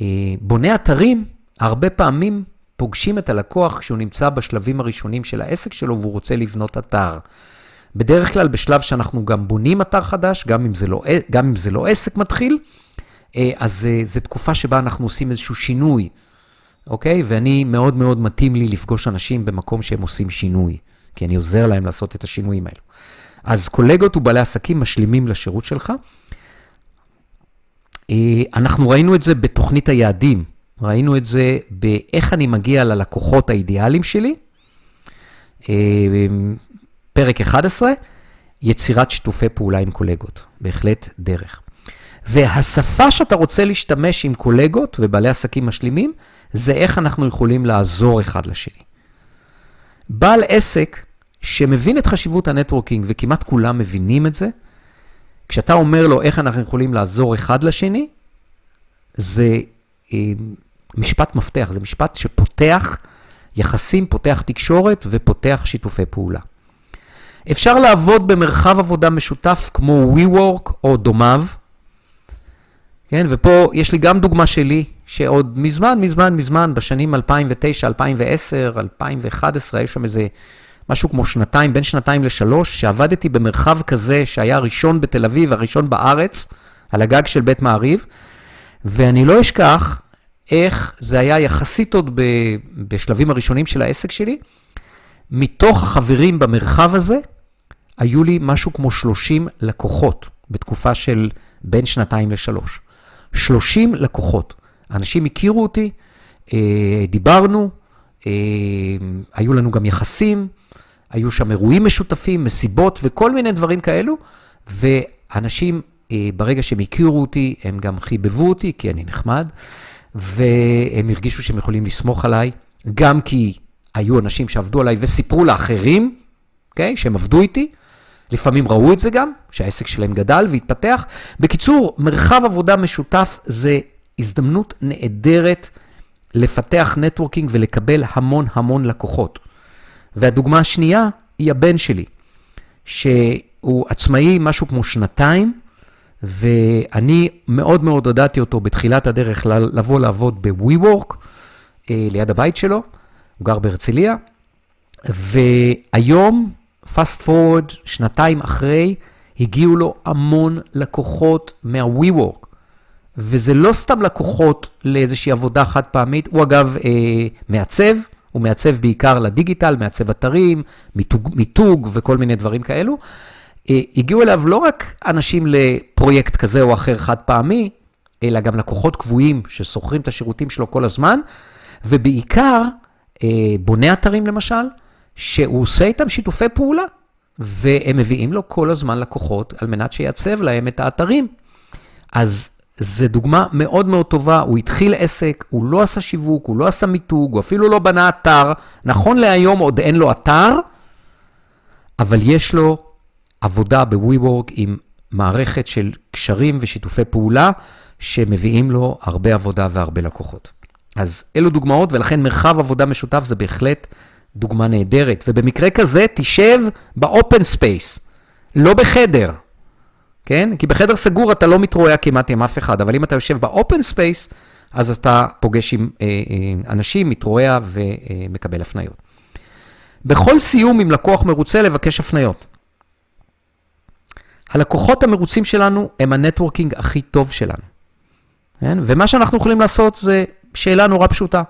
אה, בוני אתרים, הרבה פעמים פוגשים את הלקוח כשהוא נמצא בשלבים הראשונים של העסק שלו והוא רוצה לבנות אתר. בדרך כלל בשלב שאנחנו גם בונים אתר חדש, גם אם זה לא, גם אם זה לא עסק מתחיל, אה, אז אה, זו תקופה שבה אנחנו עושים איזשהו שינוי, אוקיי? ואני מאוד מאוד מתאים לי לפגוש אנשים במקום שהם עושים שינוי, כי אני עוזר להם לעשות את השינויים האלו. אז קולגות ובעלי עסקים משלימים לשירות שלך. אה, אנחנו ראינו את זה בתוכנית היעדים, ראינו את זה באיך אני מגיע ללקוחות האידיאליים שלי. פרק 11, יצירת שיתופי פעולה עם קולגות, בהחלט דרך. והשפה שאתה רוצה להשתמש עם קולגות ובעלי עסקים משלימים, זה איך אנחנו יכולים לעזור אחד לשני. בעל עסק שמבין את חשיבות הנטוורקינג, וכמעט כולם מבינים את זה, כשאתה אומר לו איך אנחנו יכולים לעזור אחד לשני, זה אה, משפט מפתח, זה משפט שפותח יחסים, פותח תקשורת ופותח שיתופי פעולה. אפשר לעבוד במרחב עבודה משותף כמו WeWork או דומיו. כן, ופה יש לי גם דוגמה שלי, שעוד מזמן, מזמן, מזמן, בשנים 2009, 2010, 2011, היה שם איזה משהו כמו שנתיים, בין שנתיים לשלוש, שעבדתי במרחב כזה שהיה הראשון בתל אביב, הראשון בארץ, על הגג של בית מעריב, ואני לא אשכח איך זה היה יחסית עוד ב, בשלבים הראשונים של העסק שלי. מתוך החברים במרחב הזה, היו לי משהו כמו 30 לקוחות בתקופה של בין שנתיים לשלוש. 30 לקוחות. אנשים הכירו אותי, אה, דיברנו, אה, היו לנו גם יחסים, היו שם אירועים משותפים, מסיבות וכל מיני דברים כאלו, ואנשים, אה, ברגע שהם הכירו אותי, הם גם חיבבו אותי, כי אני נחמד, והם הרגישו שהם יכולים לסמוך עליי, גם כי היו אנשים שעבדו עליי וסיפרו לאחרים, אוקיי? Okay, שהם עבדו איתי. לפעמים ראו את זה גם, שהעסק שלהם גדל והתפתח. בקיצור, מרחב עבודה משותף זה הזדמנות נהדרת לפתח נטוורקינג ולקבל המון המון לקוחות. והדוגמה השנייה היא הבן שלי, שהוא עצמאי משהו כמו שנתיים, ואני מאוד מאוד הודעתי אותו בתחילת הדרך לבוא לעבוד ב-WeWork, אה, ליד הבית שלו. הוא גר בהרצליה, והיום, fast forward, שנתיים אחרי, הגיעו לו המון לקוחות מה-WeWork. וזה לא סתם לקוחות לאיזושהי עבודה חד פעמית, הוא אגב אה, מעצב, הוא מעצב בעיקר לדיגיטל, מעצב אתרים, מיתוג, מיתוג וכל מיני דברים כאלו. אה, הגיעו אליו לא רק אנשים לפרויקט כזה או אחר חד פעמי, אלא גם לקוחות קבועים ששוכרים את השירותים שלו כל הזמן, ובעיקר אה, בוני אתרים למשל, שהוא עושה איתם שיתופי פעולה, והם מביאים לו כל הזמן לקוחות על מנת שייצב להם את האתרים. אז זו דוגמה מאוד מאוד טובה, הוא התחיל עסק, הוא לא עשה שיווק, הוא לא עשה מיתוג, הוא אפילו לא בנה אתר. נכון להיום עוד אין לו אתר, אבל יש לו עבודה ב-WeWork עם מערכת של קשרים ושיתופי פעולה, שמביאים לו הרבה עבודה והרבה לקוחות. אז אלו דוגמאות, ולכן מרחב עבודה משותף זה בהחלט דוגמה נהדרת. ובמקרה כזה, תשב ב open space, לא בחדר, כן? כי בחדר סגור אתה לא מתרועע כמעט עם אף אחד, אבל אם אתה יושב ב open space, אז אתה פוגש עם אה, אה, אנשים, מתרועע ומקבל הפניות. בכל סיום עם לקוח מרוצה לבקש הפניות. הלקוחות המרוצים שלנו הם ה networking הכי טוב שלנו. כן? ומה שאנחנו יכולים לעשות זה שאלה נורא פשוטה.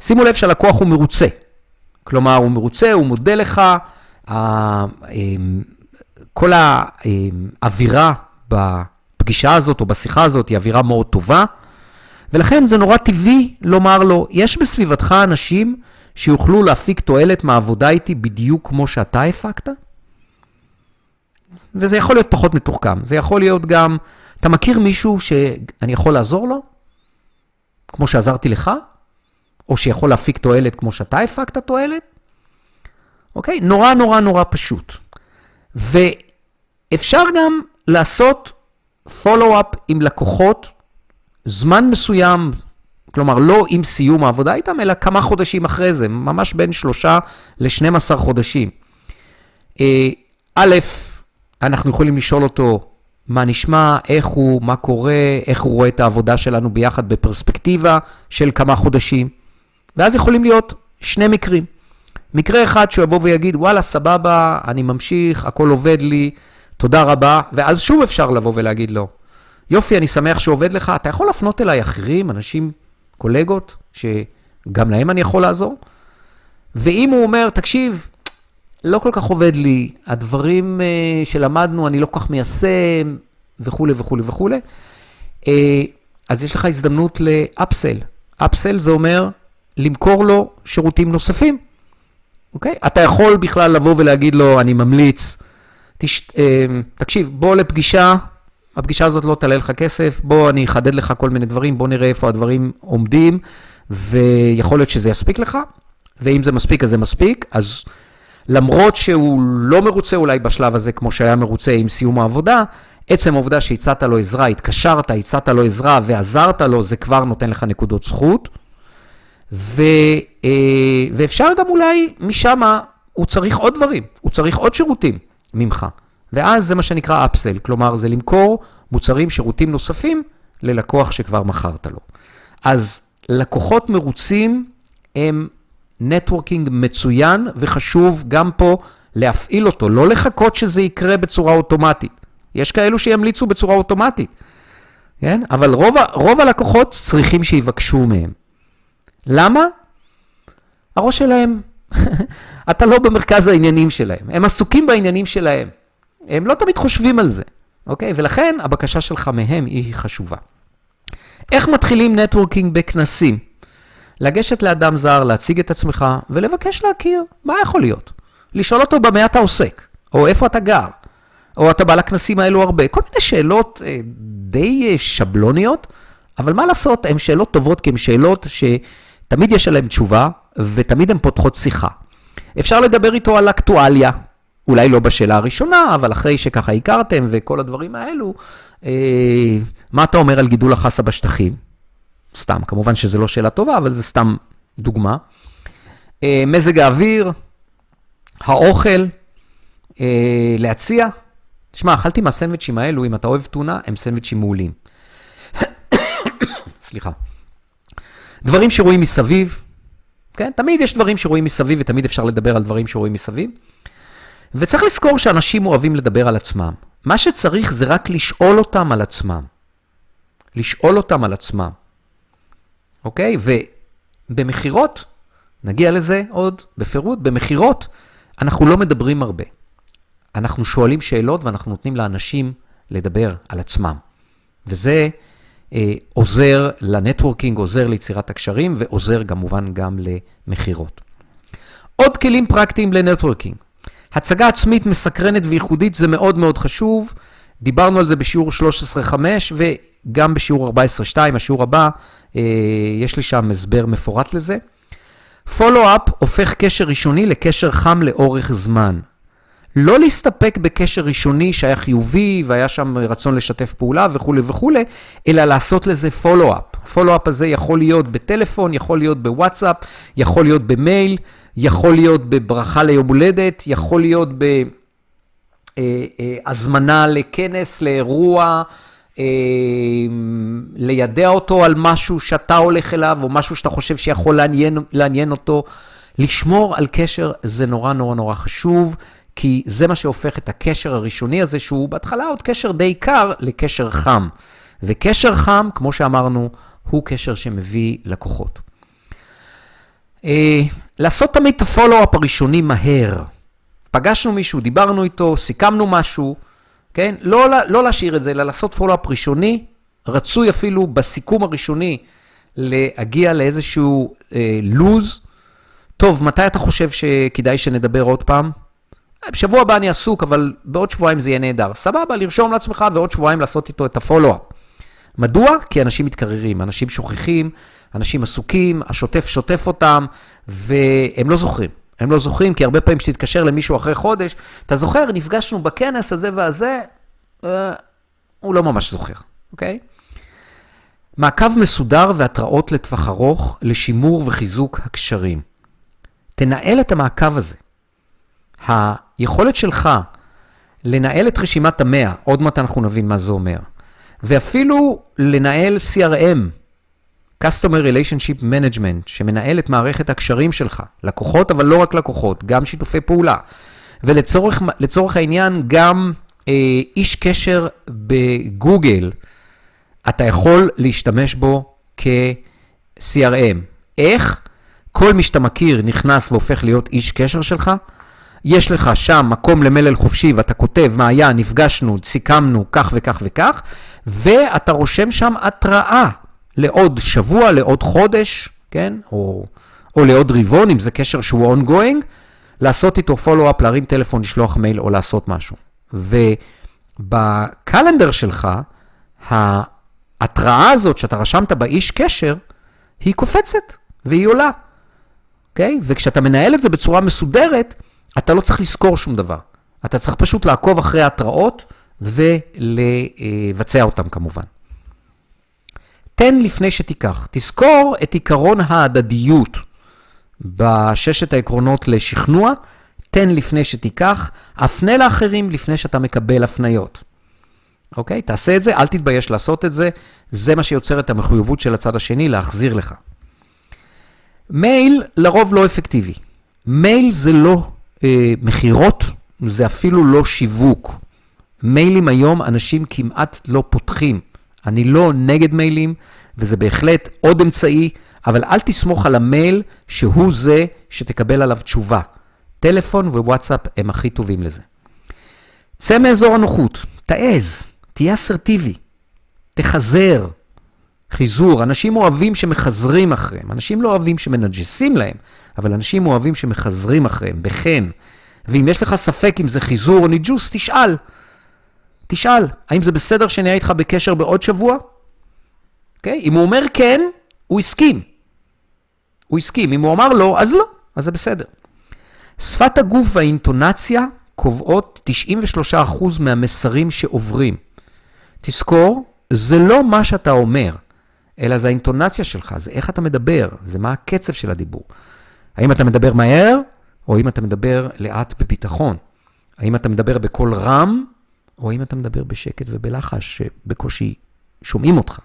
שימו לב שהלקוח הוא מרוצה. כלומר, הוא מרוצה, הוא מודה לך, אמ, כל האווירה בפגישה הזאת או בשיחה הזאת היא אווירה מאוד טובה, ולכן זה נורא טבעי לומר לו, יש בסביבתך אנשים שיוכלו להפיק תועלת מהעבודה איתי בדיוק כמו שאתה הפקת? וזה יכול להיות פחות מתוחכם. זה יכול להיות גם, אתה מכיר מישהו שאני יכול לעזור לו? כמו שעזרתי לך? או שיכול להפיק תועלת כמו שאתה הפקת תועלת? אוקיי? נורא נורא נורא פשוט. ואפשר גם לעשות פולו-אפ עם לקוחות זמן מסוים, כלומר, לא עם סיום העבודה איתם, אלא כמה חודשים אחרי זה, ממש בין שלושה ל-12 חודשים. אה, א', אנחנו יכולים לשאול אותו מה נשמע, איך הוא, מה קורה, איך הוא רואה את העבודה שלנו ביחד בפרספקטיבה של כמה חודשים. ואז יכולים להיות שני מקרים. מקרה אחד שהוא יבוא ויגיד, וואלה, סבבה, אני ממשיך, הכל עובד לי, תודה רבה, ואז שוב אפשר לבוא ולהגיד לו, יופי, אני שמח שעובד לך, אתה יכול להפנות אליי אחרים, אנשים, קולגות, שגם להם אני יכול לעזור? ואם הוא אומר, תקשיב, לא כל כך עובד לי, הדברים uh, שלמדנו אני לא כל כך מיישם, וכולי וכולי וכולי, uh, אז יש לך הזדמנות לאפסל. אפסל זה אומר למכור לו שירותים נוספים, אוקיי? אתה יכול בכלל לבוא ולהגיד לו, אני ממליץ, תש... uh, תקשיב, בוא לפגישה, הפגישה הזאת לא תעלה לך כסף, בוא אני אחדד לך כל מיני דברים, בוא נראה איפה הדברים עומדים, ויכול להיות שזה יספיק לך, ואם זה מספיק אז זה מספיק, אז... למרות שהוא לא מרוצה אולי בשלב הזה כמו שהיה מרוצה עם סיום העבודה, עצם העובדה שהצעת לו עזרה, התקשרת, הצעת לו עזרה ועזרת לו, זה כבר נותן לך נקודות זכות. ו, אה, ואפשר גם אולי משם, הוא צריך עוד דברים, הוא צריך עוד שירותים ממך. ואז זה מה שנקרא אפסל, כלומר זה למכור מוצרים, שירותים נוספים ללקוח שכבר מכרת לו. אז לקוחות מרוצים הם נטוורקינג מצוין וחשוב גם פה להפעיל אותו, לא לחכות שזה יקרה בצורה אוטומטית. יש כאלו שימליצו בצורה אוטומטית, כן? אבל רוב, רוב הלקוחות צריכים שיבקשו מהם. למה? הראש שלהם, אתה לא במרכז העניינים שלהם, הם עסוקים בעניינים שלהם. הם לא תמיד חושבים על זה, אוקיי? ולכן הבקשה שלך מהם היא חשובה. איך מתחילים נטוורקינג בכנסים? לגשת לאדם זר, להציג את עצמך ולבקש להכיר. מה יכול להיות? לשאול אותו במה אתה עוסק, או איפה אתה גר, או אתה בא לכנסים האלו הרבה. כל מיני שאלות אה, די אה, שבלוניות, אבל מה לעשות, הן שאלות טובות כי הן שאלות שתמיד יש עליהן תשובה, ותמיד הן פותחות שיחה. אפשר לדבר איתו על אקטואליה, אולי לא בשאלה הראשונה, אבל אחרי שככה הכרתם וכל הדברים האלו, אה, מה אתה אומר על גידול החסה בשטחים? סתם, כמובן שזו לא שאלה טובה, אבל זה סתם דוגמה. אה, מזג האוויר, האוכל, אה, להציע. תשמע, אכלתי מהסנדוויצ'ים האלו, אם אתה אוהב טונה, הם סנדוויצ'ים מעולים. סליחה. דברים שרואים מסביב, כן? תמיד יש דברים שרואים מסביב, ותמיד אפשר לדבר על דברים שרואים מסביב. וצריך לזכור שאנשים אוהבים לדבר על עצמם. מה שצריך זה רק לשאול אותם על עצמם. לשאול אותם על עצמם. אוקיי? ובמכירות, נגיע לזה עוד בפירוט, במכירות אנחנו לא מדברים הרבה. אנחנו שואלים שאלות ואנחנו נותנים לאנשים לדבר על עצמם. וזה אה, עוזר לנטוורקינג, עוזר ליצירת הקשרים ועוזר כמובן גם למכירות. עוד כלים פרקטיים לנטוורקינג. הצגה עצמית מסקרנת וייחודית זה מאוד מאוד חשוב. דיברנו על זה בשיעור 13.5 וגם בשיעור 14.2, השיעור הבא, אה, יש לי שם הסבר מפורט לזה. פולו-אפ הופך קשר ראשוני לקשר חם לאורך זמן. לא להסתפק בקשר ראשוני שהיה חיובי והיה שם רצון לשתף פעולה וכולי וכולי, אלא לעשות לזה פולו-אפ. פולו-אפ הזה יכול להיות בטלפון, יכול להיות בוואטסאפ, יכול להיות במייל, יכול להיות בברכה ליום הולדת, יכול להיות ב... אה, אה, הזמנה לכנס, לאירוע, אה, לידע אותו על משהו שאתה הולך אליו, או משהו שאתה חושב שיכול לעניין, לעניין אותו. לשמור על קשר זה נורא נורא נורא חשוב, כי זה מה שהופך את הקשר הראשוני הזה, שהוא בהתחלה עוד קשר די קר, לקשר חם. וקשר חם, כמו שאמרנו, הוא קשר שמביא לקוחות. לעשות תמיד את הפולו-אפ הראשוני מהר. פגשנו מישהו, דיברנו איתו, סיכמנו משהו, כן? לא, לא להשאיר את זה, אלא לעשות פולו-אפ ראשוני, רצוי אפילו בסיכום הראשוני להגיע לאיזשהו אה, לוז. טוב, מתי אתה חושב שכדאי שנדבר עוד פעם? בשבוע הבא אני עסוק, אבל בעוד שבועיים זה יהיה נהדר. סבבה, לרשום לעצמך ועוד שבועיים לעשות איתו את הפולו-אפ. מדוע? כי אנשים מתקררים, אנשים שוכחים, אנשים עסוקים, השוטף שוטף אותם, והם לא זוכרים. הם לא זוכרים, כי הרבה פעמים כשתתקשר למישהו אחרי חודש, אתה זוכר, נפגשנו בכנס הזה והזה, אה, הוא לא ממש זוכר, אוקיי? מעקב מסודר והתראות לטווח ארוך לשימור וחיזוק הקשרים. תנהל את המעקב הזה. היכולת שלך לנהל את רשימת המאה, עוד מעט אנחנו נבין מה זה אומר, ואפילו לנהל CRM, Customer Relationship Management, שמנהל את מערכת הקשרים שלך, לקוחות, אבל לא רק לקוחות, גם שיתופי פעולה. ולצורך העניין, גם אה, איש קשר בגוגל, אתה יכול להשתמש בו כ-CRM. איך? כל מי שאתה מכיר נכנס והופך להיות איש קשר שלך. יש לך שם מקום למלל חופשי ואתה כותב מה היה, נפגשנו, סיכמנו, כך וכך וכך, ואתה רושם שם התראה לעוד שבוע, לעוד חודש, כן? או, או לעוד רבעון, אם זה קשר שהוא ongoing, לעשות איתו follow-up, להרים טלפון, לשלוח מייל או לעשות משהו. ובקלנדר שלך, ההתראה הזאת שאתה רשמת באיש קשר, היא קופצת והיא עולה, אוקיי? Okay? וכשאתה מנהל את זה בצורה מסודרת, אתה לא צריך לזכור שום דבר. אתה צריך פשוט לעקוב אחרי ההתראות ולבצע אותם כמובן. תן לפני שתיקח. תזכור את עיקרון ההדדיות בששת העקרונות לשכנוע, תן לפני שתיקח, הפנה לאחרים לפני שאתה מקבל הפניות. אוקיי? תעשה את זה, אל תתבייש לעשות את זה, זה מה שיוצר את המחויבות של הצד השני להחזיר לך. מייל לרוב לא אפקטיבי. מייל זה לא אה, מכירות, זה אפילו לא שיווק. מיילים היום אנשים כמעט לא פותחים. אני לא נגד מיילים, וזה בהחלט עוד אמצעי, אבל אל תסמוך על המייל שהוא זה שתקבל עליו תשובה. טלפון ווואטסאפ הם הכי טובים לזה. צא מאזור הנוחות, תעז, תהיה אסרטיבי, תחזר. חיזור, אנשים אוהבים שמחזרים אחריהם, אנשים לא אוהבים שמנג'סים להם, אבל אנשים אוהבים שמחזרים אחריהם, בחן. ואם יש לך ספק אם זה חיזור או ניג'וס, תשאל. תשאל, האם זה בסדר שאני אהיה איתך בקשר בעוד שבוע? Okay? אוקיי? אם הוא אומר כן, הוא הסכים. הוא הסכים. אם הוא אמר לא, אז לא, אז זה בסדר. שפת הגוף והאינטונציה קובעות 93% מהמסרים שעוברים. תזכור, זה לא מה שאתה אומר, אלא זה האינטונציה שלך, זה איך אתה מדבר, זה מה הקצב של הדיבור. האם אתה מדבר מהר, או האם אתה מדבר לאט בביטחון? האם אתה מדבר בקול רם, או האם אתה מדבר בשקט ובלחש, שבקושי שומעים אותך.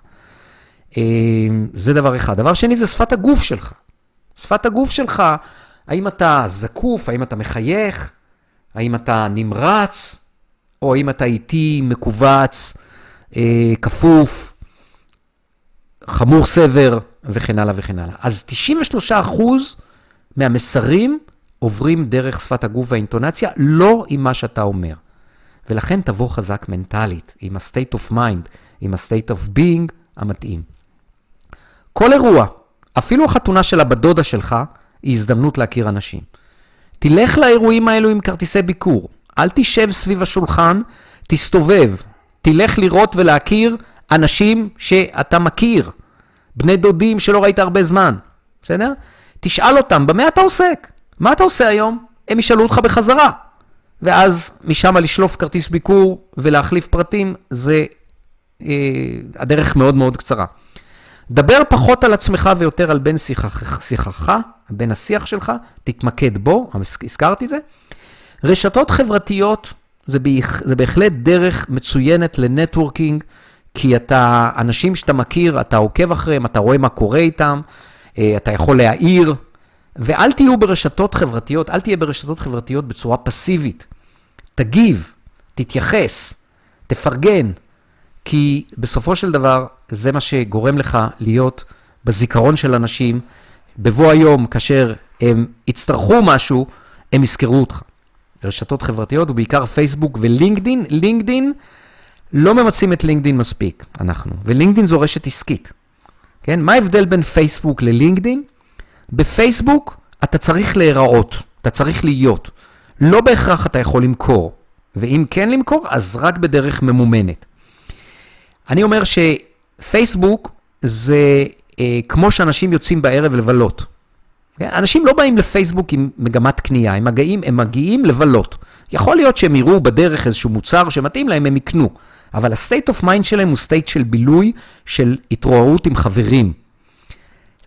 אמ, זה דבר אחד. דבר שני זה שפת הגוף שלך. שפת הגוף שלך, האם אתה זקוף, האם אתה מחייך, האם אתה נמרץ, או האם אתה איטי, מכווץ, אה, כפוף, חמור סבר, וכן הלאה וכן הלאה. אז 93% מהמסרים עוברים דרך שפת הגוף והאינטונציה, לא עם מה שאתה אומר. ולכן תבוא חזק מנטלית, עם ה-state of mind, עם ה-state of being המתאים. כל אירוע, אפילו החתונה של הבת דודה שלך, היא הזדמנות להכיר אנשים. תלך לאירועים האלו עם כרטיסי ביקור. אל תשב סביב השולחן, תסתובב. תלך לראות ולהכיר אנשים שאתה מכיר. בני דודים שלא ראית הרבה זמן, בסדר? תשאל אותם, במה אתה עוסק? מה אתה עושה היום? הם ישאלו אותך בחזרה. ואז משם לשלוף כרטיס ביקור ולהחליף פרטים, זה אה, הדרך מאוד מאוד קצרה. דבר פחות על עצמך ויותר על בן שיחך, שיחך, בן השיח שלך, תתמקד בו, הזכרתי זה. רשתות חברתיות זה, בהח, זה בהחלט דרך מצוינת לנטוורקינג, כי אתה, אנשים שאתה מכיר, אתה עוקב אחריהם, אתה רואה מה קורה איתם, אה, אתה יכול להעיר, ואל תהיו ברשתות חברתיות, אל תהיה ברשתות חברתיות בצורה פסיבית. תגיב, תתייחס, תפרגן, כי בסופו של דבר זה מה שגורם לך להיות בזיכרון של אנשים. בבוא היום, כאשר הם יצטרכו משהו, הם יזכרו אותך. רשתות חברתיות, ובעיקר פייסבוק ולינקדין. לינקדין, לא ממצים את לינקדין מספיק, אנחנו. ולינקדין זו רשת עסקית. כן? מה ההבדל בין פייסבוק ללינקדין? בפייסבוק אתה צריך להיראות, אתה צריך להיות. לא בהכרח אתה יכול למכור, ואם כן למכור, אז רק בדרך ממומנת. אני אומר שפייסבוק זה אה, כמו שאנשים יוצאים בערב לבלות. כן? אנשים לא באים לפייסבוק עם מגמת קנייה, הם מגיעים, הם מגיעים לבלות. יכול להיות שהם יראו בדרך איזשהו מוצר שמתאים להם, הם יקנו. אבל ה-state of mind שלהם הוא state של בילוי, של התרוערות עם חברים.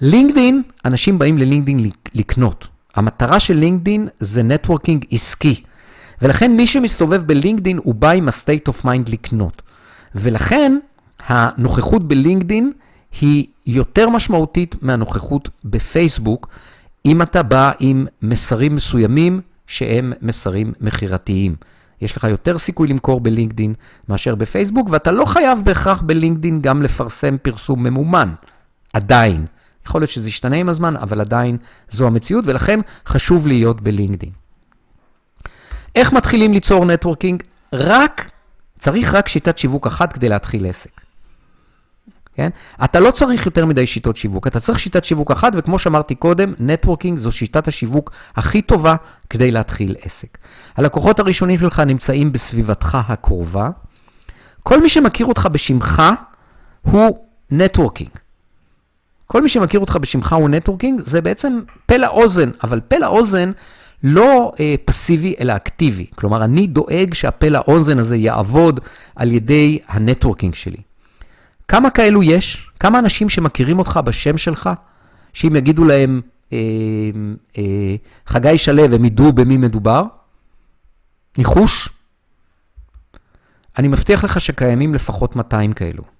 לינקדין, אנשים באים ללינקדין לקנות. המטרה של לינקדין זה נטוורקינג עסקי. ולכן מי שמסתובב בלינקדין הוא בא עם ה-state of mind לקנות. ולכן הנוכחות בלינקדין היא יותר משמעותית מהנוכחות בפייסבוק, אם אתה בא עם מסרים מסוימים שהם מסרים מכירתיים. יש לך יותר סיכוי למכור בלינקדין מאשר בפייסבוק, ואתה לא חייב בהכרח בלינקדין גם לפרסם פרסום ממומן, עדיין. יכול להיות שזה ישתנה עם הזמן, אבל עדיין זו המציאות, ולכן חשוב להיות בלינקדין. איך מתחילים ליצור networking? רק, צריך רק שיטת שיווק אחת כדי להתחיל עסק. כן? אתה לא צריך יותר מדי שיטות שיווק, אתה צריך שיטת שיווק אחת, וכמו שאמרתי קודם, networking זו שיטת השיווק הכי טובה כדי להתחיל עסק. הלקוחות הראשונים שלך נמצאים בסביבתך הקרובה. כל מי שמכיר אותך בשמך הוא networking. כל מי שמכיר אותך בשמך הוא networking, זה בעצם פה לאוזן, אבל פה לאוזן לא אה, פסיבי אלא אקטיבי. כלומר, אני דואג שהפה לאוזן הזה יעבוד על ידי ה networking שלי. כמה כאלו יש? כמה אנשים שמכירים אותך בשם שלך, שאם יגידו להם אה, אה, חגי שלו, הם ידעו במי מדובר? ניחוש? אני מבטיח לך שקיימים לפחות 200 כאלו.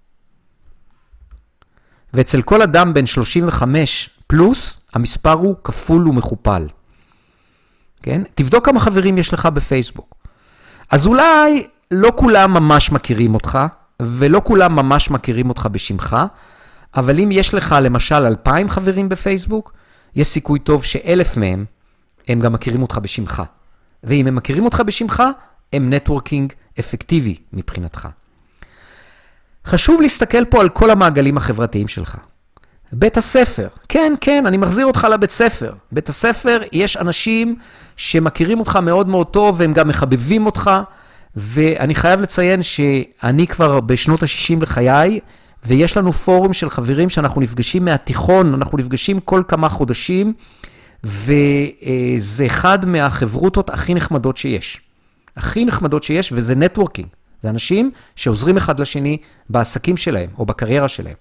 ואצל כל אדם בן 35 פלוס, המספר הוא כפול ומכופל. כן? תבדוק כמה חברים יש לך בפייסבוק. אז אולי לא כולם ממש מכירים אותך, ולא כולם ממש מכירים אותך בשמך, אבל אם יש לך למשל 2,000 חברים בפייסבוק, יש סיכוי טוב שאלף מהם, הם גם מכירים אותך בשמך. ואם הם מכירים אותך בשמך, הם נטוורקינג אפקטיבי מבחינתך. חשוב להסתכל פה על כל המעגלים החברתיים שלך. בית הספר, כן, כן, אני מחזיר אותך לבית ספר. בית הספר, יש אנשים שמכירים אותך מאוד מאוד טוב, והם גם מחבבים אותך, ואני חייב לציין שאני כבר בשנות ה-60 לחיי, ויש לנו פורום של חברים שאנחנו נפגשים מהתיכון, אנחנו נפגשים כל כמה חודשים, וזה אחד מהחברותות הכי נחמדות שיש. הכי נחמדות שיש, וזה networking. זה אנשים שעוזרים אחד לשני בעסקים שלהם או בקריירה שלהם.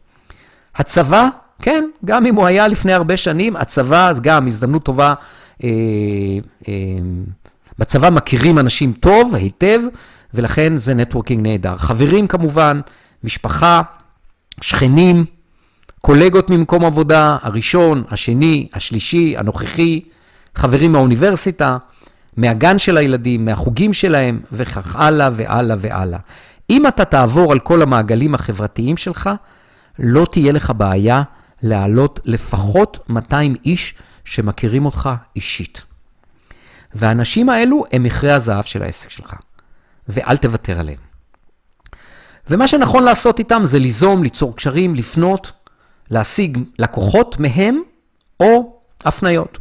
הצבא, כן, גם אם הוא היה לפני הרבה שנים, הצבא, אז גם הזדמנות טובה. אה, אה, בצבא מכירים אנשים טוב, היטב, ולכן זה networking נהדר. חברים כמובן, משפחה, שכנים, קולגות ממקום עבודה, הראשון, השני, השלישי, הנוכחי, חברים מהאוניברסיטה, מהגן של הילדים, מהחוגים שלהם, וכך הלאה והלאה והלאה. אם אתה תעבור על כל המעגלים החברתיים שלך, לא תהיה לך בעיה להעלות לפחות 200 איש שמכירים אותך אישית. והאנשים האלו הם מכרה הזהב של העסק שלך, ואל תוותר עליהם. ומה שנכון לעשות איתם זה ליזום, ליצור קשרים, לפנות, להשיג לקוחות מהם או הפניות.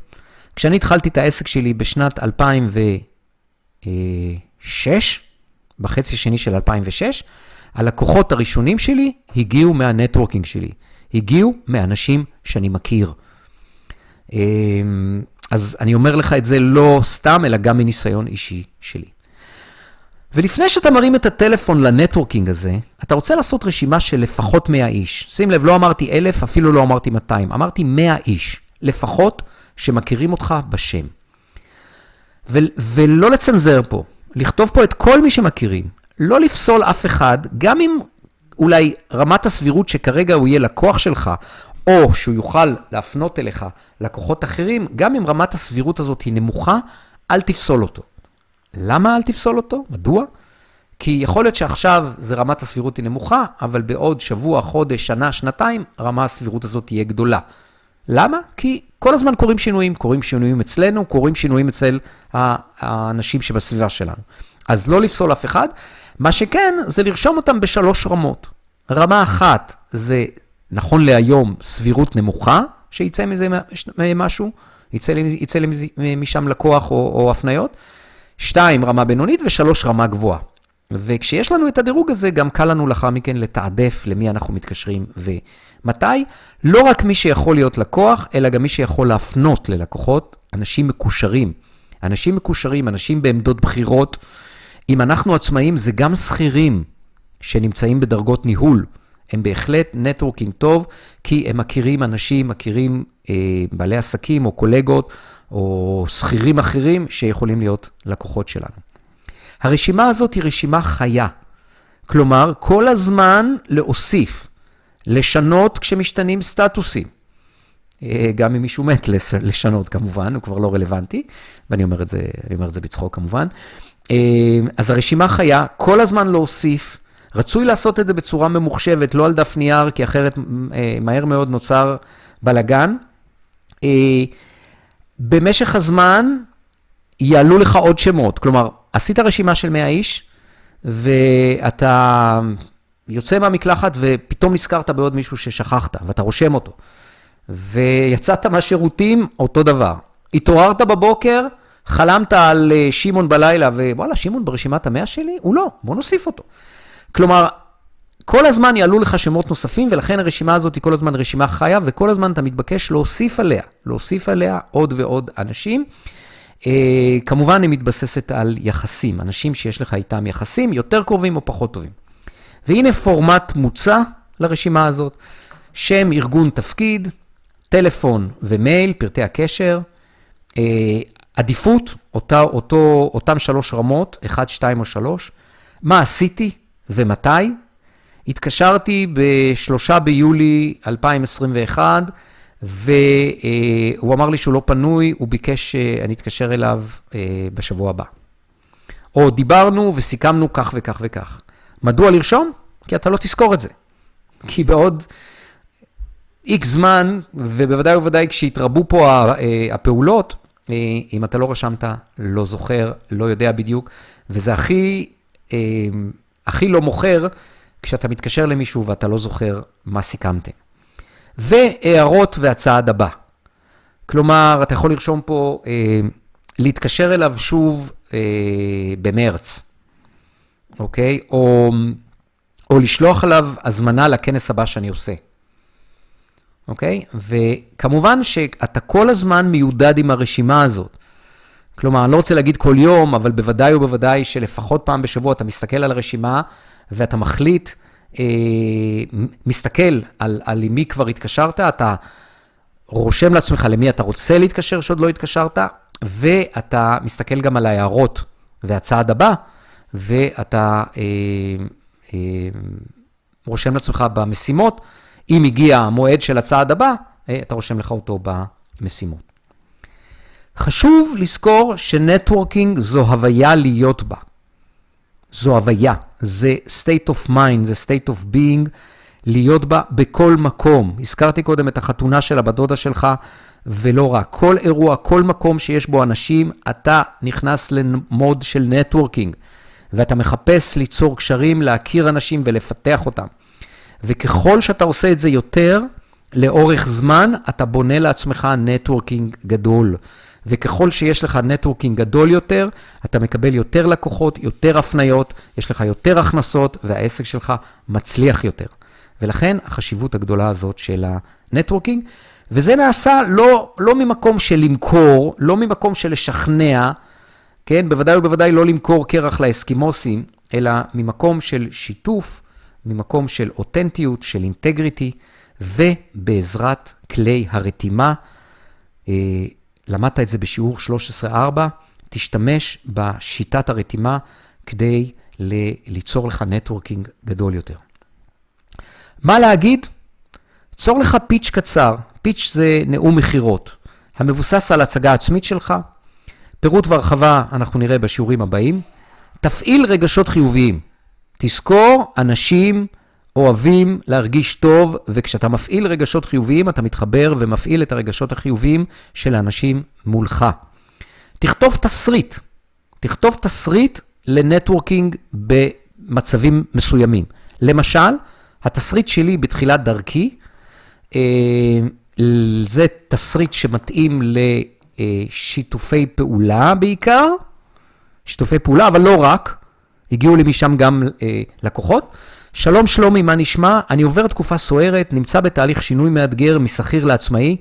כשאני התחלתי את העסק שלי בשנת 2006, בחצי השני של 2006, הלקוחות הראשונים שלי הגיעו מהנטוורקינג שלי, הגיעו מאנשים שאני מכיר. אמ, אז אני אומר לך את זה לא סתם, אלא גם מניסיון אישי שלי. ולפני שאתה מרים את הטלפון לנטוורקינג הזה, אתה רוצה לעשות רשימה של לפחות 100 איש. שים לב, לא אמרתי 1,000, אפילו לא אמרתי 200, אמרתי 100 איש, לפחות שמכירים אותך בשם. ו- ולא לצנזר פה, לכתוב פה את כל מי שמכירים, לא לפסול אף אחד, גם אם אולי רמת הסבירות שכרגע הוא יהיה לקוח שלך, או שהוא יוכל להפנות אליך לקוחות אחרים, גם אם רמת הסבירות הזאת היא נמוכה, אל תפסול אותו. למה אל תפסול אותו? מדוע? כי יכול להיות שעכשיו זה רמת הסבירות היא נמוכה, אבל בעוד שבוע, חודש, שנה, שנתיים, רמה הסבירות הזאת תהיה גדולה. למה? כי כל הזמן קורים שינויים, קורים שינויים אצלנו, קורים שינויים אצל האנשים שבסביבה שלנו. אז לא לפסול אף אחד. מה שכן, זה לרשום אותם בשלוש רמות. רמה אחת זה, נכון להיום, סבירות נמוכה, שיצא מזה משהו, יצא, יצא משם לקוח או, או הפניות. שתיים, רמה בינונית, ושלוש, רמה גבוהה. וכשיש לנו את הדירוג הזה, גם קל לנו לאחר מכן לתעדף למי אנחנו מתקשרים ומתי. לא רק מי שיכול להיות לקוח, אלא גם מי שיכול להפנות ללקוחות, אנשים מקושרים. אנשים מקושרים, אנשים בעמדות בחירות. אם אנחנו עצמאים, זה גם שכירים שנמצאים בדרגות ניהול. הם בהחלט נטוורקינג טוב, כי הם מכירים אנשים, מכירים אה, בעלי עסקים או קולגות או שכירים אחרים שיכולים להיות לקוחות שלנו. הרשימה הזאת היא רשימה חיה. כלומר, כל הזמן להוסיף, לשנות כשמשתנים סטטוסים. אה, גם אם מישהו מת לשנות כמובן, הוא כבר לא רלוונטי, ואני אומר את זה, אומר את זה בצחוק כמובן. אה, אז הרשימה חיה, כל הזמן להוסיף. רצוי לעשות את זה בצורה ממוחשבת, לא על דף נייר, כי אחרת אה, מהר מאוד נוצר בלגן. במשך הזמן יעלו לך עוד שמות, כלומר, עשית רשימה של 100 איש, ואתה יוצא מהמקלחת ופתאום נזכרת בעוד מישהו ששכחת, ואתה רושם אותו. ויצאת מהשירותים, אותו דבר. התעוררת בבוקר, חלמת על אה, שמעון בלילה, ווואלה, שמעון ברשימת המאה שלי? הוא לא, בוא נוסיף אותו. כלומר, כל הזמן יעלו לך שמות נוספים, ולכן הרשימה הזאת היא כל הזמן רשימה חיה, וכל הזמן אתה מתבקש להוסיף עליה, להוסיף עליה עוד ועוד אנשים. אה, כמובן, היא מתבססת על יחסים, אנשים שיש לך איתם יחסים יותר קרובים או פחות טובים. והנה פורמט מוצע לרשימה הזאת, שם, ארגון, תפקיד, טלפון ומייל, פרטי הקשר, אה, עדיפות, אותה, אותו, אותם שלוש רמות, 1, 2 או 3, מה עשיתי ומתי. התקשרתי ב-3 ביולי 2021, והוא אמר לי שהוא לא פנוי, הוא ביקש שאני אתקשר אליו אה, בשבוע הבא. או דיברנו וסיכמנו כך וכך וכך. מדוע לרשום? כי אתה לא תזכור את זה. כי בעוד איקס זמן, ובוודאי ובוודאי כשיתרבו פה אה, הפעולות, אה, אם אתה לא רשמת, לא זוכר, לא יודע בדיוק, וזה הכי, הכי לא מוכר כשאתה מתקשר למישהו ואתה לא זוכר מה סיכמתם. והערות והצעד הבא. כלומר, אתה יכול לרשום פה, אה, להתקשר אליו שוב אה, במרץ, אוקיי? או, או לשלוח עליו הזמנה לכנס הבא שאני עושה. אוקיי? וכמובן שאתה כל הזמן מיודד עם הרשימה הזאת. כלומר, אני לא רוצה להגיד כל יום, אבל בוודאי ובוודאי שלפחות פעם בשבוע אתה מסתכל על הרשימה ואתה מחליט מסתכל על, על עם מי כבר התקשרת, אתה רושם לעצמך למי אתה רוצה להתקשר שעוד לא התקשרת, ואתה מסתכל גם על ההערות והצעד הבא, ואתה אה, אה, רושם לעצמך במשימות, אם הגיע המועד של הצעד הבא, אה, אתה רושם לך אותו במשימות. חשוב לזכור שנטוורקינג זו הוויה להיות בה. זו הוויה, זה state of mind, זה state of being, להיות בה בכל מקום. הזכרתי קודם את החתונה של הבת דודה שלך, ולא רק. כל אירוע, כל מקום שיש בו אנשים, אתה נכנס ל mode של networking, ואתה מחפש ליצור קשרים, להכיר אנשים ולפתח אותם. וככל שאתה עושה את זה יותר, לאורך זמן, אתה בונה לעצמך networking גדול. וככל שיש לך networking גדול יותר, אתה מקבל יותר לקוחות, יותר הפניות, יש לך יותר הכנסות, והעסק שלך מצליח יותר. ולכן החשיבות הגדולה הזאת של ה networking, וזה נעשה לא, לא ממקום של למכור, לא ממקום של לשכנע, כן? בוודאי ובוודאי לא למכור קרח לאסקימוסים, אלא ממקום של שיתוף, ממקום של אותנטיות, של integrity, ובעזרת כלי הרתימה. למדת את זה בשיעור 13-4, תשתמש בשיטת הרתימה כדי ליצור לך נטוורקינג גדול יותר. מה להגיד? צור לך פיץ' קצר. פיץ' זה נאום מכירות, המבוסס על הצגה עצמית שלך. פירוט והרחבה אנחנו נראה בשיעורים הבאים. תפעיל רגשות חיוביים. תזכור, אנשים אוהבים להרגיש טוב, וכשאתה מפעיל רגשות חיוביים, אתה מתחבר ומפעיל את הרגשות החיוביים של האנשים מולך. תכתוב תסריט. תכתוב תסריט לנטוורקינג במצבים מסוימים. למשל, התסריט שלי בתחילת דרכי, אה, זה תסריט שמתאים לשיתופי פעולה בעיקר, שיתופי פעולה, אבל לא רק, הגיעו לי משם גם אה, לקוחות. שלום שלומי, מה נשמע? אני עובר תקופה סוערת, נמצא בתהליך שינוי מאתגר משכיר לעצמאי.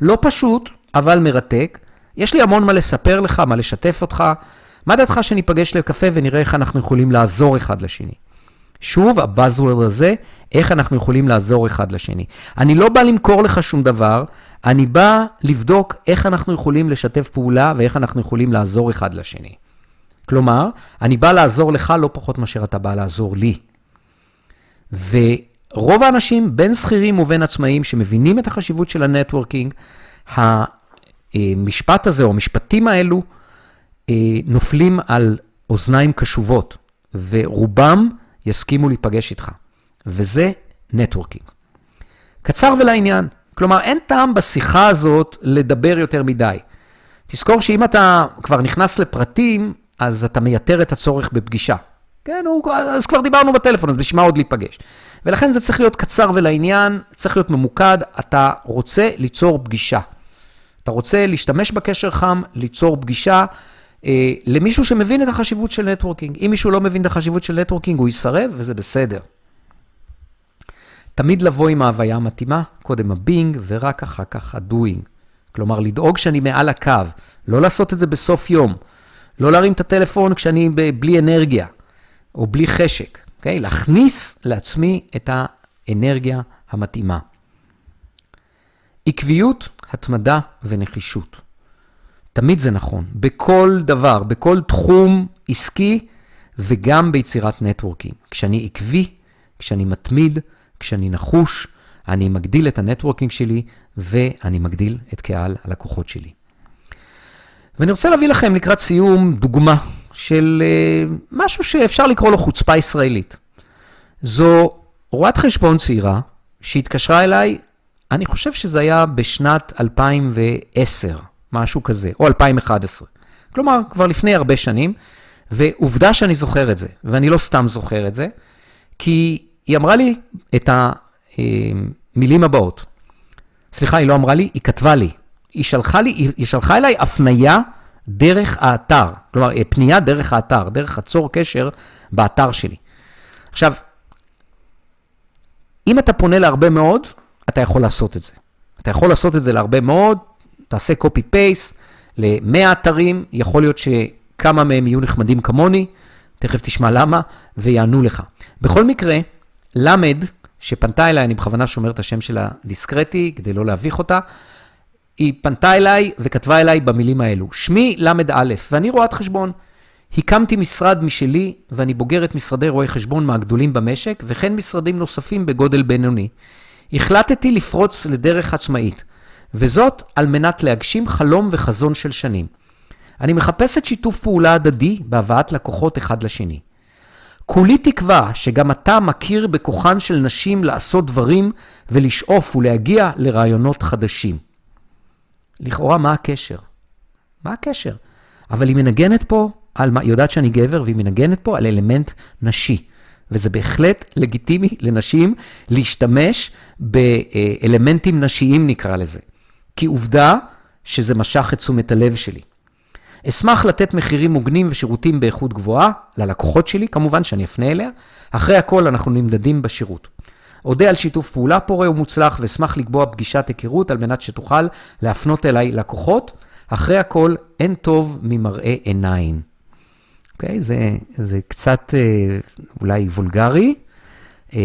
לא פשוט, אבל מרתק. יש לי המון מה לספר לך, מה לשתף אותך. מה דעתך שניפגש לקפה ונראה איך אנחנו יכולים לעזור אחד לשני? שוב, ה buzzword הזה, איך אנחנו יכולים לעזור אחד לשני. אני לא בא למכור לך שום דבר, אני בא לבדוק איך אנחנו יכולים לשתף פעולה ואיך אנחנו יכולים לעזור אחד לשני. כלומר, אני בא לעזור לך לא פחות מאשר אתה בא לעזור לי. ורוב האנשים, בין שכירים ובין עצמאים, שמבינים את החשיבות של ה networking, המשפט הזה, או המשפטים האלו, אה, נופלים על אוזניים קשובות, ורובם יסכימו להיפגש איתך, וזה נטוורקינג. קצר ולעניין, כלומר, אין טעם בשיחה הזאת לדבר יותר מדי. תזכור שאם אתה כבר נכנס לפרטים, אז אתה מייתר את הצורך בפגישה. כן, הוא, אז כבר דיברנו בטלפון, אז בשביל מה עוד להיפגש? ולכן זה צריך להיות קצר ולעניין, צריך להיות ממוקד, אתה רוצה ליצור פגישה. אתה רוצה להשתמש בקשר חם, ליצור פגישה אה, למישהו שמבין את החשיבות של networking. אם מישהו לא מבין את החשיבות של networking, הוא יסרב, וזה בסדר. תמיד לבוא עם ההוויה המתאימה, קודם ה being ורק אחר כך ה doing. כלומר, לדאוג שאני מעל הקו, לא לעשות את זה בסוף יום, לא להרים את הטלפון כשאני בלי אנרגיה או בלי חשק, אוקיי? Okay? להכניס לעצמי את האנרגיה המתאימה. עקביות, התמדה ונחישות. תמיד זה נכון, בכל דבר, בכל תחום עסקי וגם ביצירת networking. כשאני עקבי, כשאני מתמיד, כשאני נחוש, אני מגדיל את ה networking שלי ואני מגדיל את קהל הלקוחות שלי. ואני רוצה להביא לכם לקראת סיום דוגמה של uh, משהו שאפשר לקרוא לו חוצפה ישראלית. זו רואת חשבון צעירה שהתקשרה אליי, אני חושב שזה היה בשנת 2010, משהו כזה, או 2011. כלומר, כבר לפני הרבה שנים, ועובדה שאני זוכר את זה, ואני לא סתם זוכר את זה, כי היא אמרה לי את המילים הבאות. סליחה, היא לא אמרה לי, היא כתבה לי. היא שלחה לי, היא שלחה אליי הפנייה דרך האתר. כלומר, פנייה דרך האתר, דרך הצור קשר באתר שלי. עכשיו, אם אתה פונה להרבה מאוד, אתה יכול לעשות את זה. אתה יכול לעשות את זה להרבה מאוד, תעשה copy-paste ל-100 אתרים, יכול להיות שכמה מהם יהיו נחמדים כמוני, תכף תשמע למה, ויענו לך. בכל מקרה, למד, שפנתה אליי, אני בכוונה שומר את השם שלה דיסקרטי, כדי לא להביך אותה, היא פנתה אליי וכתבה אליי במילים האלו, שמי ל"א, ואני רואת חשבון. הקמתי משרד משלי, ואני בוגרת משרדי רואי חשבון מהגדולים במשק, וכן משרדים נוספים בגודל בינוני. החלטתי לפרוץ לדרך עצמאית, וזאת על מנת להגשים חלום וחזון של שנים. אני מחפשת שיתוף פעולה הדדי בהבאת לקוחות אחד לשני. כולי תקווה שגם אתה מכיר בכוחן של נשים לעשות דברים ולשאוף ולהגיע לרעיונות חדשים. לכאורה, מה הקשר? מה הקשר? אבל היא מנגנת פה על היא יודעת שאני גבר, והיא מנגנת פה על אלמנט נשי. וזה בהחלט לגיטימי לנשים להשתמש באלמנטים נשיים, נקרא לזה. כי עובדה שזה משך את תשומת הלב שלי. אשמח לתת מחירים מוגנים ושירותים באיכות גבוהה ללקוחות שלי, כמובן שאני אפנה אליה. אחרי הכל אנחנו נמדדים בשירות. אודה על שיתוף פעולה פורה ומוצלח ואשמח לקבוע פגישת היכרות על מנת שתוכל להפנות אליי לקוחות. אחרי הכל, אין טוב ממראה עיניים. אוקיי? Okay, זה, זה קצת אה, אולי וולגרי. אה,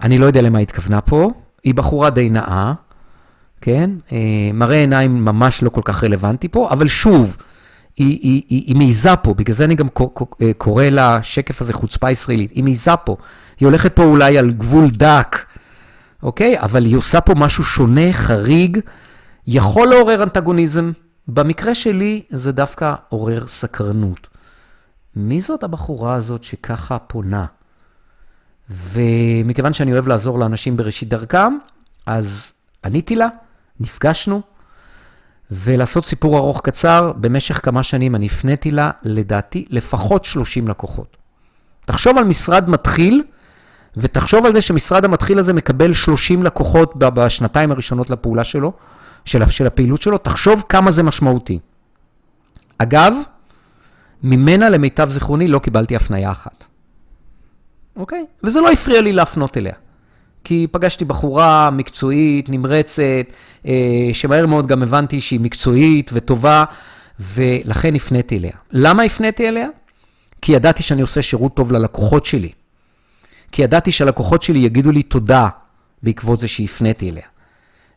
אני לא יודע למה התכוונה פה. היא בחורה די נאה, כן? אה, מראה עיניים ממש לא כל כך רלוונטי פה, אבל שוב, היא, היא, היא, היא מעיזה פה, בגלל זה אני גם קורא לשקף הזה חוצפה ישראלית, היא מעיזה פה. היא הולכת פה אולי על גבול דק, אוקיי? אבל היא עושה פה משהו שונה, חריג, יכול לעורר אנטגוניזם. במקרה שלי זה דווקא עורר סקרנות. מי זאת הבחורה הזאת שככה פונה? ומכיוון שאני אוהב לעזור לאנשים בראשית דרכם, אז עניתי לה, נפגשנו, ולעשות סיפור ארוך קצר, במשך כמה שנים אני הפניתי לה, לדעתי, לפחות 30 לקוחות. תחשוב על משרד מתחיל, ותחשוב על זה שמשרד המתחיל הזה מקבל 30 לקוחות בשנתיים הראשונות לפעולה שלו, של, של הפעילות שלו, תחשוב כמה זה משמעותי. אגב, ממנה למיטב זיכרוני לא קיבלתי הפנייה אחת. אוקיי? וזה לא הפריע לי להפנות אליה. כי פגשתי בחורה מקצועית, נמרצת, אה, שמהר מאוד גם הבנתי שהיא מקצועית וטובה, ולכן הפניתי אליה. למה הפניתי אליה? כי ידעתי שאני עושה שירות טוב ללקוחות שלי. כי ידעתי שהלקוחות שלי יגידו לי תודה בעקבות זה שהפניתי אליה.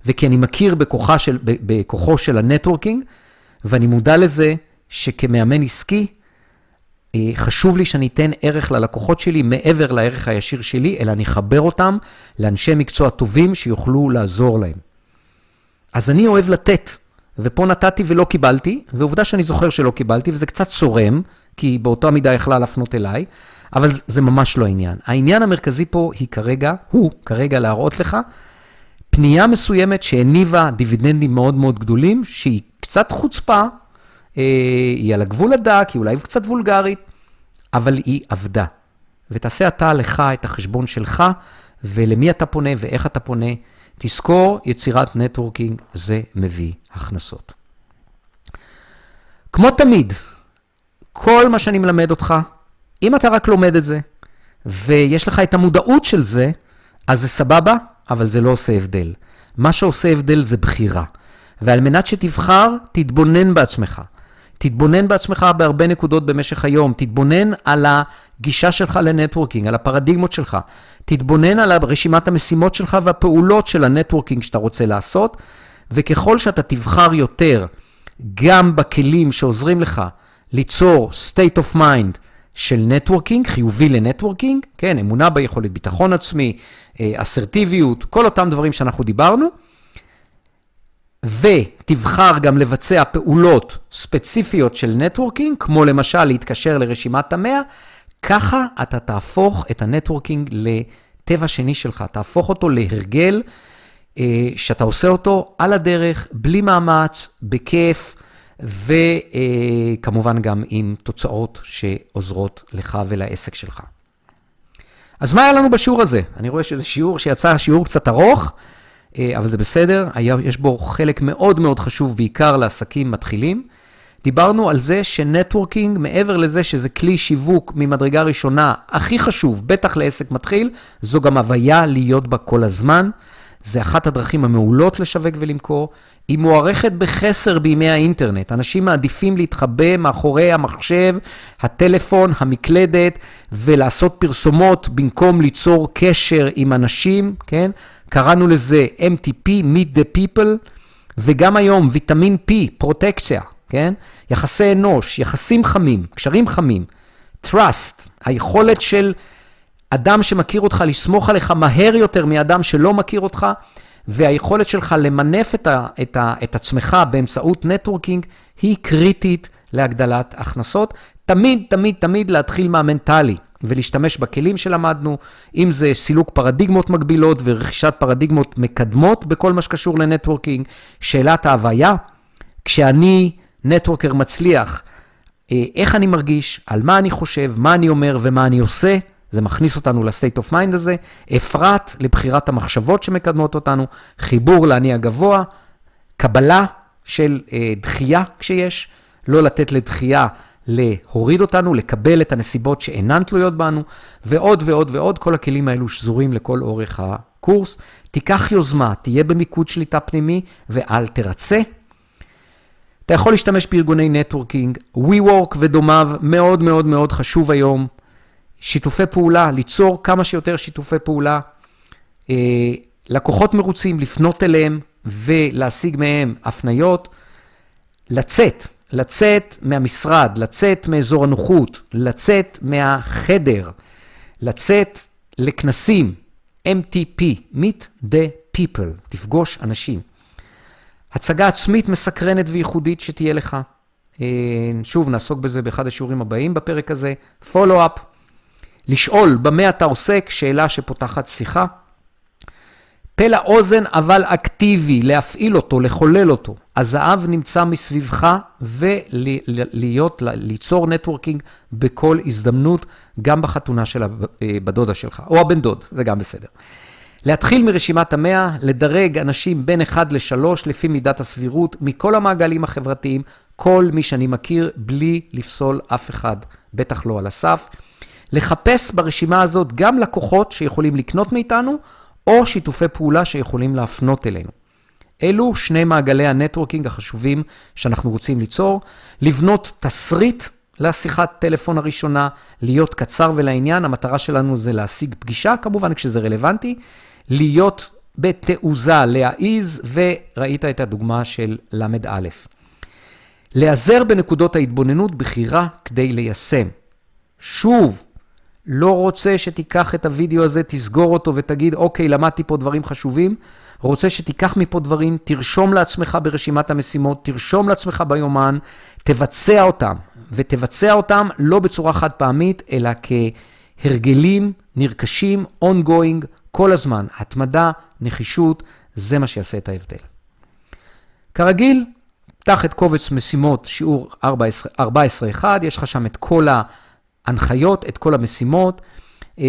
וכי אני מכיר בכוחה של, בכוחו של הנטוורקינג, ואני מודע לזה שכמאמן עסקי, חשוב לי שאני אתן ערך ללקוחות שלי מעבר לערך הישיר שלי, אלא אני אחבר אותם לאנשי מקצוע טובים שיוכלו לעזור להם. אז אני אוהב לתת, ופה נתתי ולא קיבלתי, ועובדה שאני זוכר שלא קיבלתי, וזה קצת צורם, כי באותה מידה יכלה להפנות אליי, אבל זה ממש לא העניין. העניין המרכזי פה היא כרגע, הוא כרגע להראות לך, פנייה מסוימת שהניבה דיבידנדים מאוד מאוד גדולים, שהיא קצת חוצפה, אה, היא על הגבול הדק, היא אולי קצת וולגרית, אבל היא עבדה. ותעשה אתה לך את החשבון שלך, ולמי אתה פונה ואיך אתה פונה. תזכור, יצירת נטוורקינג זה מביא הכנסות. כמו תמיד, כל מה שאני מלמד אותך, אם אתה רק לומד את זה, ויש לך את המודעות של זה, אז זה סבבה, אבל זה לא עושה הבדל. מה שעושה הבדל זה בחירה. ועל מנת שתבחר, תתבונן בעצמך. תתבונן בעצמך בהרבה נקודות במשך היום, תתבונן על הגישה שלך ל networking, על הפרדיגמות שלך, תתבונן על רשימת המשימות שלך והפעולות של ה networking שאתה רוצה לעשות, וככל שאתה תבחר יותר, גם בכלים שעוזרים לך ליצור state of mind של networking, חיובי ל networking, כן, אמונה ביכולת, ביטחון עצמי, אה, אסרטיביות, כל אותם דברים שאנחנו דיברנו, ותבחר גם לבצע פעולות ספציפיות של networking, כמו למשל להתקשר לרשימת המאה, ככה אתה תהפוך את ה networking לטבע שני שלך, תהפוך אותו להרגל אה, שאתה עושה אותו על הדרך, בלי מאמץ, בכיף, וכמובן אה, גם עם תוצאות שעוזרות לך ולעסק שלך. אז מה היה לנו בשיעור הזה? אני רואה שזה שיעור שיצא שיעור קצת ארוך. אה, אבל זה בסדר, יש בו חלק מאוד מאוד חשוב, בעיקר לעסקים מתחילים. דיברנו על זה שנטוורקינג, מעבר לזה שזה כלי שיווק ממדרגה ראשונה הכי חשוב, בטח לעסק מתחיל, זו גם הוויה להיות בה כל הזמן. זה אחת הדרכים המעולות לשווק ולמכור. היא מוערכת בחסר בימי האינטרנט. אנשים מעדיפים להתחבא מאחורי המחשב, הטלפון, המקלדת, ולעשות פרסומות במקום ליצור קשר עם אנשים, כן? קראנו לזה MTP, Meet the People, וגם היום ויטמין P, פרוטקציה, כן? יחסי אנוש, יחסים חמים, קשרים חמים, Trust, היכולת של אדם שמכיר אותך לסמוך עליך מהר יותר מאדם שלא מכיר אותך, והיכולת שלך למנף את, ה, את, ה, את עצמך באמצעות נטוורקינג היא קריטית להגדלת הכנסות. תמיד, תמיד, תמיד להתחיל מהמנטלי. ולהשתמש בכלים שלמדנו, אם זה סילוק פרדיגמות מגבילות ורכישת פרדיגמות מקדמות בכל מה שקשור ל networking. שאלת ההוויה, כשאני networker מצליח, אה, איך אני מרגיש, על מה אני חושב, מה אני אומר ומה אני עושה, זה מכניס אותנו ל state of mind הזה, עוברת לבחירת המחשבות שמקדמות אותנו, חיבור לאני הגבוה, קבלה של אה, דחייה כשיש, לא לתת לדחייה להוריד אותנו, לקבל את הנסיבות שאינן תלויות בנו, ועוד ועוד ועוד, כל הכלים האלו שזורים לכל אורך הקורס. תיקח יוזמה, תהיה במיקוד שליטה פנימי ואל תרצה. אתה יכול להשתמש בארגוני נטוורקינג, WeWork ודומיו, מאוד מאוד מאוד חשוב היום. שיתופי פעולה, ליצור כמה שיותר שיתופי פעולה. אה, לקוחות מרוצים, לפנות אליהם ולהשיג מהם הפניות. לצאת לצאת מהמשרד, לצאת מאזור הנוחות, לצאת מהחדר, לצאת לכנסים, MTP, meet the people, תפגוש אנשים. הצגה עצמית מסקרנת וייחודית שתהיה לך. אה, שוב, נעסוק בזה באחד השיעורים הבאים בפרק הזה. פולו-אפ, לשאול במה אתה עוסק, שאלה שפותחת שיחה. פה לאוזן אבל אקטיבי, להפעיל אותו, לחולל אותו. הזהב נמצא מסביבך ולהיות, ליצור נטוורקינג בכל הזדמנות, גם בחתונה של הבת דודה שלך, או הבן דוד, זה גם בסדר. להתחיל מרשימת המאה, לדרג אנשים בין 1 ל-3 לפי מידת הסבירות, מכל המעגלים החברתיים, כל מי שאני מכיר, בלי לפסול אף אחד, בטח לא על הסף. לחפש ברשימה הזאת גם לקוחות שיכולים לקנות מאיתנו, או שיתופי פעולה שיכולים להפנות אלינו. אלו שני מעגלי ה networking החשובים שאנחנו רוצים ליצור. לבנות תסריט לשיחת טלפון הראשונה, להיות קצר ולעניין, המטרה שלנו זה להשיג פגישה, כמובן כשזה רלוונטי, להיות בתעוזה, להעיז, וראית את הדוגמה של ליה. להיעזר בנקודות ההתבוננות בחירה כדי ליישם. שוב, לא רוצה שתיקח את הוידאו הזה, תסגור אותו ותגיד, אוקיי, למדתי פה דברים חשובים. רוצה שתיקח מפה דברים, תרשום לעצמך ברשימת המשימות, תרשום לעצמך ביומן, תבצע אותם, ותבצע אותם לא בצורה חד פעמית, אלא כהרגלים נרכשים, ongoing, כל הזמן. התמדה, נחישות, זה מה שיעשה את ההבדל. כרגיל, פתח את קובץ משימות, שיעור 14.1, יש לך שם את כל ה... ההנחיות, את כל המשימות. אה,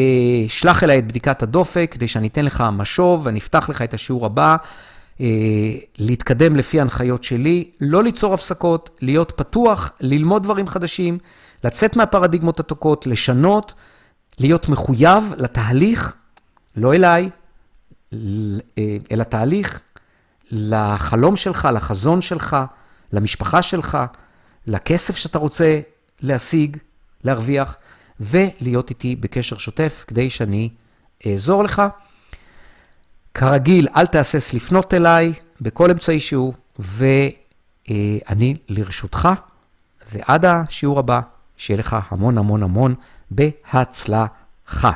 שלח אליי את בדיקת הדופק כדי שאני אתן לך משוב ואני אפתח לך את השיעור הבא. אה, להתקדם לפי ההנחיות שלי, לא ליצור הפסקות, להיות פתוח, ללמוד דברים חדשים, לצאת מהפרדיגמות התוקעות, לשנות, להיות מחויב לתהליך, לא אליי, אה, אלא תהליך, לחלום שלך, לחזון שלך, למשפחה שלך, לכסף שאתה רוצה להשיג, להרוויח, ולהיות איתי בקשר שוטף כדי שאני אעזור לך. כרגיל, אל תהסס לפנות אליי בכל אמצעי שהוא, ואני לרשותך, ועד השיעור הבא, שיהיה לך המון המון המון בהצלחה.